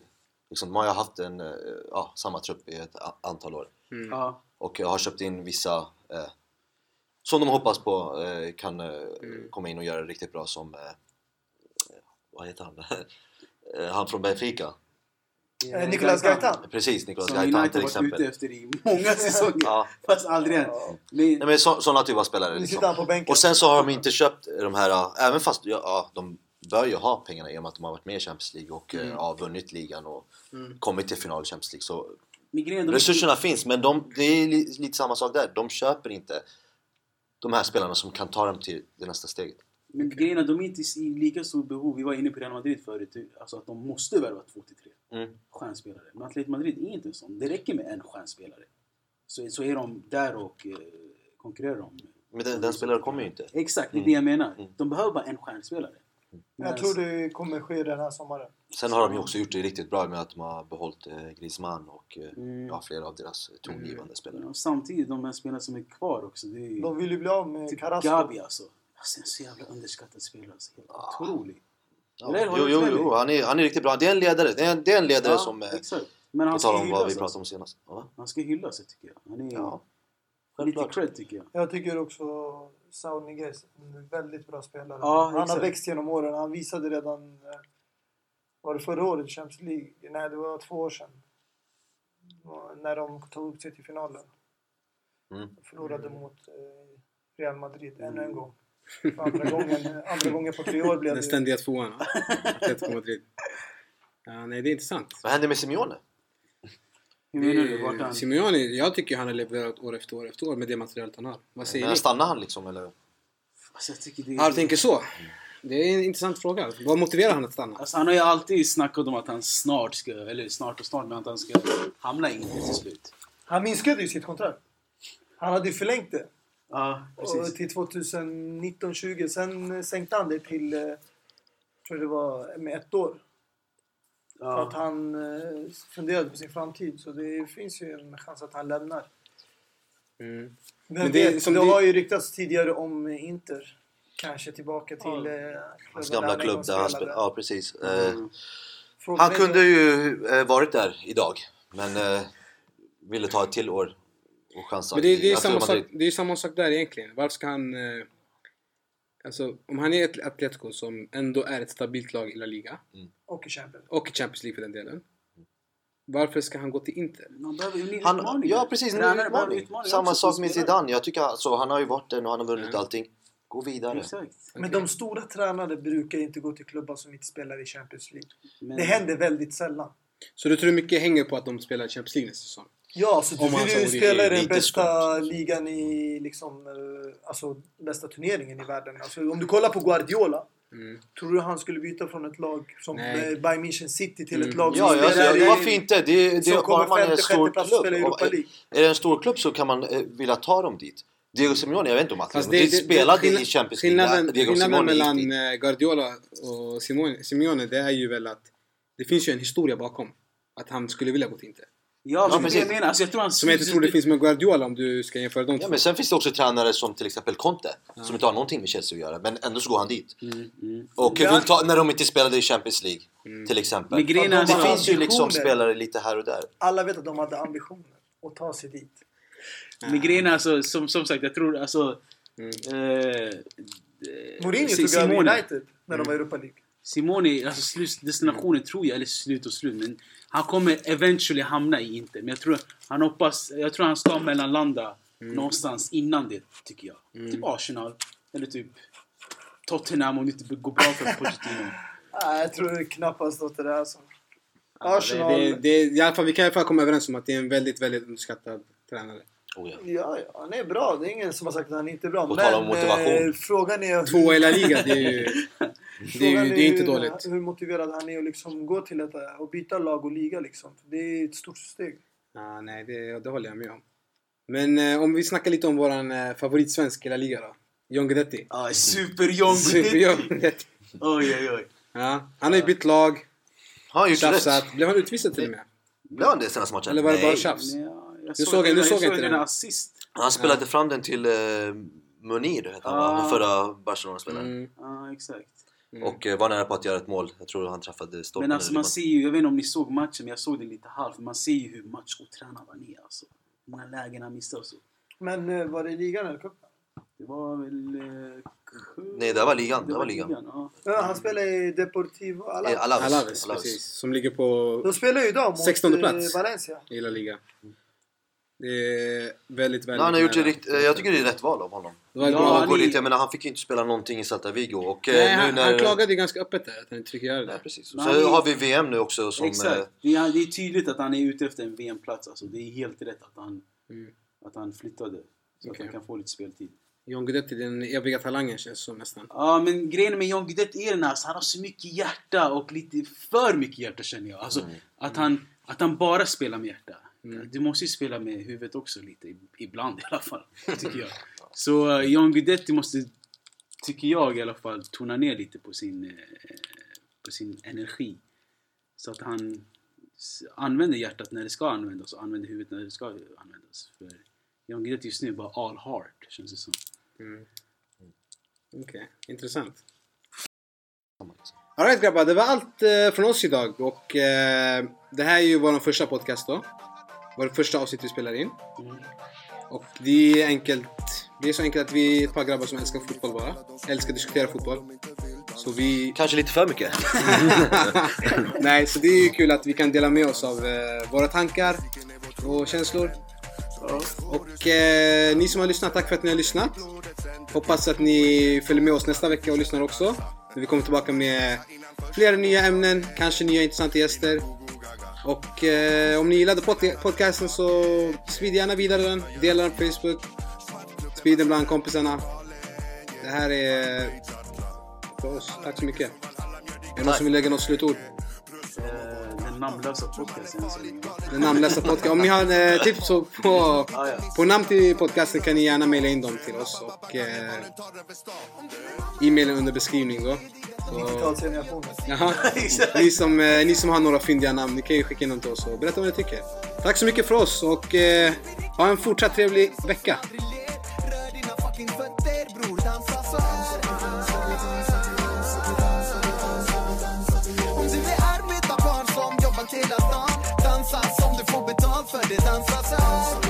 Liksom, de har haft en, eh, ja, samma trupp i ett antal år. Mm. Ja. Och har köpt in vissa eh, som de hoppas på eh, kan eh, Mm. komma in och göra riktigt bra som... Eh, vad heter han? Eh, han från Benfica. Eh, Nicolas Gaetan. Precis, Nicolas Som Gaetan United till har varit ute exempel. efter i många säsonger. Ja. Fast aldrig än. Ja. Men, Nej, men så, sådana typer av spelare. Liksom. Och sen så har de inte köpt de här, även fast ja, de bör ju ha pengarna i och med att de har varit med i Champions League och mm. ja, vunnit ligan och Mm. kommit till final i Champions League. Så de- resurserna finns, men de, det är li, lite samma sak där. De köper inte de här spelarna som kan ta dem till det nästa steget. Men grejen är, de är inte i lika stort behov. Vi var inne på Real Madrid förut. Alltså att de måste värva två till tre Mm. stjärnspelare. Men Atletico Madrid är inte en sån. Det räcker med en stjärnspelare. Så, så är de där och eh, konkurrerar om. Men den, den spelaren kommer ju inte. Exakt, det är det jag menar. Mm. De behöver bara en stjärnspelare. Jag tror det kommer ske den här sommaren. Sen har de ju också gjort det riktigt bra med att de har behållit eh, Griezmann och eh, Mm. ja, flera av deras eh, tongivande spelare. Och samtidigt, de här spelarna som är kvar också. Det är De vill ju bli av med typ Carrasco. Gabi alltså. Alltså en så jävla underskattad spelare. Alltså. Helt otrolig. Ja, Eller, jo, jo, jo, han är, han är riktigt bra. Det är en ledare, det är en, det är en ledare som... Eh, exakt. Men han ska om vad vi pratade Alltså. om senast. Ja, Han ska hyllas tycker jag. Han är ja. lite cred tycker jag. Jag tycker också Saul Niguez, en väldigt bra spelare. Ja, han har växt genom åren. Han visade redan, eh, var det förra året, Champions League? Nej, det var två år sedan. När de tog upp sig till finalen. Mm. Förlorade mot eh, Real Madrid ännu en gång. För andra gången, andra gången på tre år blev Den det. ständiga tvåan. ja. Atletico Madrid. Ja, nej, det är intressant. Vad händer med Simeone? Hur menar du? Vart Det- han... Simeone, jag tycker han har levererat år efter år efter år med det materialet han har. Vad säger ni? stannar han liksom eller? Alltså, jag tycker det Ja, du tänker så? Det är en intressant fråga. Vad motiverar han att stanna? Alltså, han har ju alltid snackat om att han snart ska, eller snart och snart, men att han ska hamna i till slut. Han minskade ju sitt kontrakt. Han hade ju förlängt det. Ja, Och precis. till 2019-20. Sen sänkte han det till, eh, tror det var med ett år. För att han eh, funderade på sin framtid. Så det finns ju en chans att han lämnar. Mm. Vem Men det vet, som det det- har ju ryktats tidigare om Inter. Kanske tillbaka till Ja. eh, Hans klubben gamla klubb där han spelade. Ja, precis. Eh, Mm. Han kunde ju eh, varit där idag, men eh, ville ta ett till år och chansa. Men det, det, är samma sak, det är samma sak där egentligen. Varför ska han... Alltså, om han är ett Atletico som ändå är ett stabilt lag i La Liga Och i Champions. och i Champions League för den delen. Varför ska han gå till Inter? Man behöver ju Han, utmaningar. ja precis, en utmaning. utmaningar Samma sak med. Zidane. Jag tycker alltså, han har ju varit där och han har vunnit Mm. allting. Gå vidare. Exakt. Men Okej. de stora tränare brukar inte gå till klubbar som inte spelar i Champions League. Men, Det händer väldigt sällan. Så du tror mycket hänger på att de spelar Champions League nästa säsong? Ja, så du vill ju spela i det den bästa ligan i liksom, eh, alltså bästa turneringen i världen. Alltså, om du kollar på Guardiola, Mm. tror du han skulle byta från ett lag som Nej. eh, Bayern München City till ett Mm. lag som Ja, ja, spelar alltså, i- varför inte? Det, det, som bara kommer man är en femte, stor sjätte plats och klubb. spelar i Europa League. Är det en stor klubb så kan man eh, vilja ta dem dit. Diego Simeone, jag vet inte om Atletico Fast Madrid spelade skillnad- i Champions League. skillnaden, Diego skillnaden Simeone mellan dit. eh, Guardiola och Simone, Simeone det är ju väl att det finns ju en historia bakom. Att han skulle vilja gå till Inter. Ja, men det precis. jag menar. Alltså, jag tror han... Som jag inte tror det finns med Guardiola om du ska jämföra de Ja, men sen finns det också tränare som till exempel Conte, som inte har någonting med Chelsea att göra, men ändå så går han dit. Mm, mm. Och Ja. ta, när de inte spelade i Champions League, Mm. till exempel. Ja, det har finns ju liksom ambitioner. spelare lite här och där. Alla vet att de hade ambitioner att ta sig dit. Men grejen är alltså, som, som sagt, jag tror alltså... Mm. Eh, Mourinho tog över. United när de var i Europa League. Simone, alltså slutdestinationen tror jag, eller slut och slut, men han kommer eventually hamna i Inter. Men jag tror han hoppas, jag tror han ska mellanlanda någonstans innan det, tycker jag. Typ Arsenal, eller typ Tottenham om det inte går bra för Pochettino. Jag tror knappast åt det där. Så. Ja, Arsenal. Det, det, det, i alla fall, vi kan i alla fall komma överens om att det är en väldigt, väldigt underskattad tränare. Oh, ja. Ja, ja, han är bra. Det är ingen som har sagt att han inte är bra. På Men tal om motivation. eh, frågan är... Två i La Liga, det är ju, det är, ju, det är inte hur- dåligt. Hur motiverad han är att liksom gå till ett, och byta lag och liga. Liksom. Det är ett stort steg. Ja, nej, det, det håller jag med om. Men eh, om vi snackar lite om våran eh, favoritsvensk i La Liga då. John Guidetti. Ah, Super John Guidetti. Oj, oj, oj. Ja, han har ju bytt lag, Har han gjort tjafsat. rätt? Blev han utvisad till och med? Blev han det senaste matchen? Eller var det bara tjafs? Ja, jag Du såg- den- du jag såg inte den assist. Han spelade fram den till eh, Munir, han va? Ah. Den förra Barcelona-spelaren. Mm. Ja, exakt. Mm. Och eh, var nära på att göra ett mål. Jag tror han träffade stolpen. Men alltså man ser ju, jag vet inte om ni såg matchen, men jag såg den lite halvt. Man ser ju hur matchotränad han är alltså. Hur många lägen han missar och så. Men eh, var det ligan eller cupen? Det var väl... Eh, Nej, det var ligan, det var ligan. ja. Ja, han spelar i Deportivo Alaves. Alaves. Alaves, Alaves. precis. Som ligger på De spelar ju idag mot 16 eh, plats. Valencia. i La Liga. Det är väldigt, väldigt Nej, han har gjort rikt... eh, Jag tycker det är rätt val av honom. Det var Ja, han dit. Jag menar, han fick ju inte spela någonting i Celta Vigo. Och eh, Nej, nu han, när... han klagade ju ganska öppet där att han inte fick göra Nej, det. precis. Så är- har vi VM nu också som... eh, Exakt. Det är, det är tydligt att han är ute efter en VM-plats. Alltså, det är helt rätt att han, Mm. att han flyttade. Så Okej. att han kan få lite speltid. John Guidetti, den eviga talangen känns som nästan. Ja, men grejen med John Guidetti är den här, alltså, han har så mycket hjärta och lite för mycket hjärta känner jag. Alltså, Mm. att, han, att han bara spelar med hjärta. Mm. Du måste ju spela med huvudet också lite, ibland i alla fall. Tycker jag. Så uh, John Guidetti måste, tycker jag i alla fall, tona ner lite på sin, eh, på sin energi. Så att han använder hjärtat när det ska användas och använder huvudet när det ska användas. För John Guidetti just nu är bara all heart, känns det som. Mm. Okej, intressant. Alright grabbar, det var allt eh, från oss idag och eh, det här är ju vår första podcast då. Vår första avsnitt vi spelar in. Mm. Och det är enkelt. Det är så enkelt att vi är ett par grabbar som älskar fotboll bara. Älskar att diskutera fotboll. Så vi... Kanske lite för mycket. Nej, så det är ju kul att vi kan dela med oss av eh, våra tankar och känslor. Och eh, ni som har lyssnat, tack för att ni har lyssnat. Hoppas att ni följer med oss nästa vecka och lyssnar också. Vi kommer tillbaka med flera nya ämnen, kanske nya intressanta gäster. Och eh, om ni gillade pod- podcasten så sprid gärna vidare den. Dela den på Facebook. Sprid den bland kompisarna. Det här är för oss. Tack så mycket. Är det någon som vill lägga något slutord? Eh, den namnlösa podcasten. Den namnlösa podcast. Om ni har eh, tips på, på, på namn till podcasten kan ni gärna mejla in dem till oss. Och eh, e-mailen under beskrivning då. 90-talsgenerationen. Ni, som, eh, ni som har några fyndiga namn, ni kan ju skicka in dem till oss och berätta vad ni tycker. Tack så mycket för oss och eh, ha en fortsatt trevlig vecka. Dansa som du får betalt för det dansas här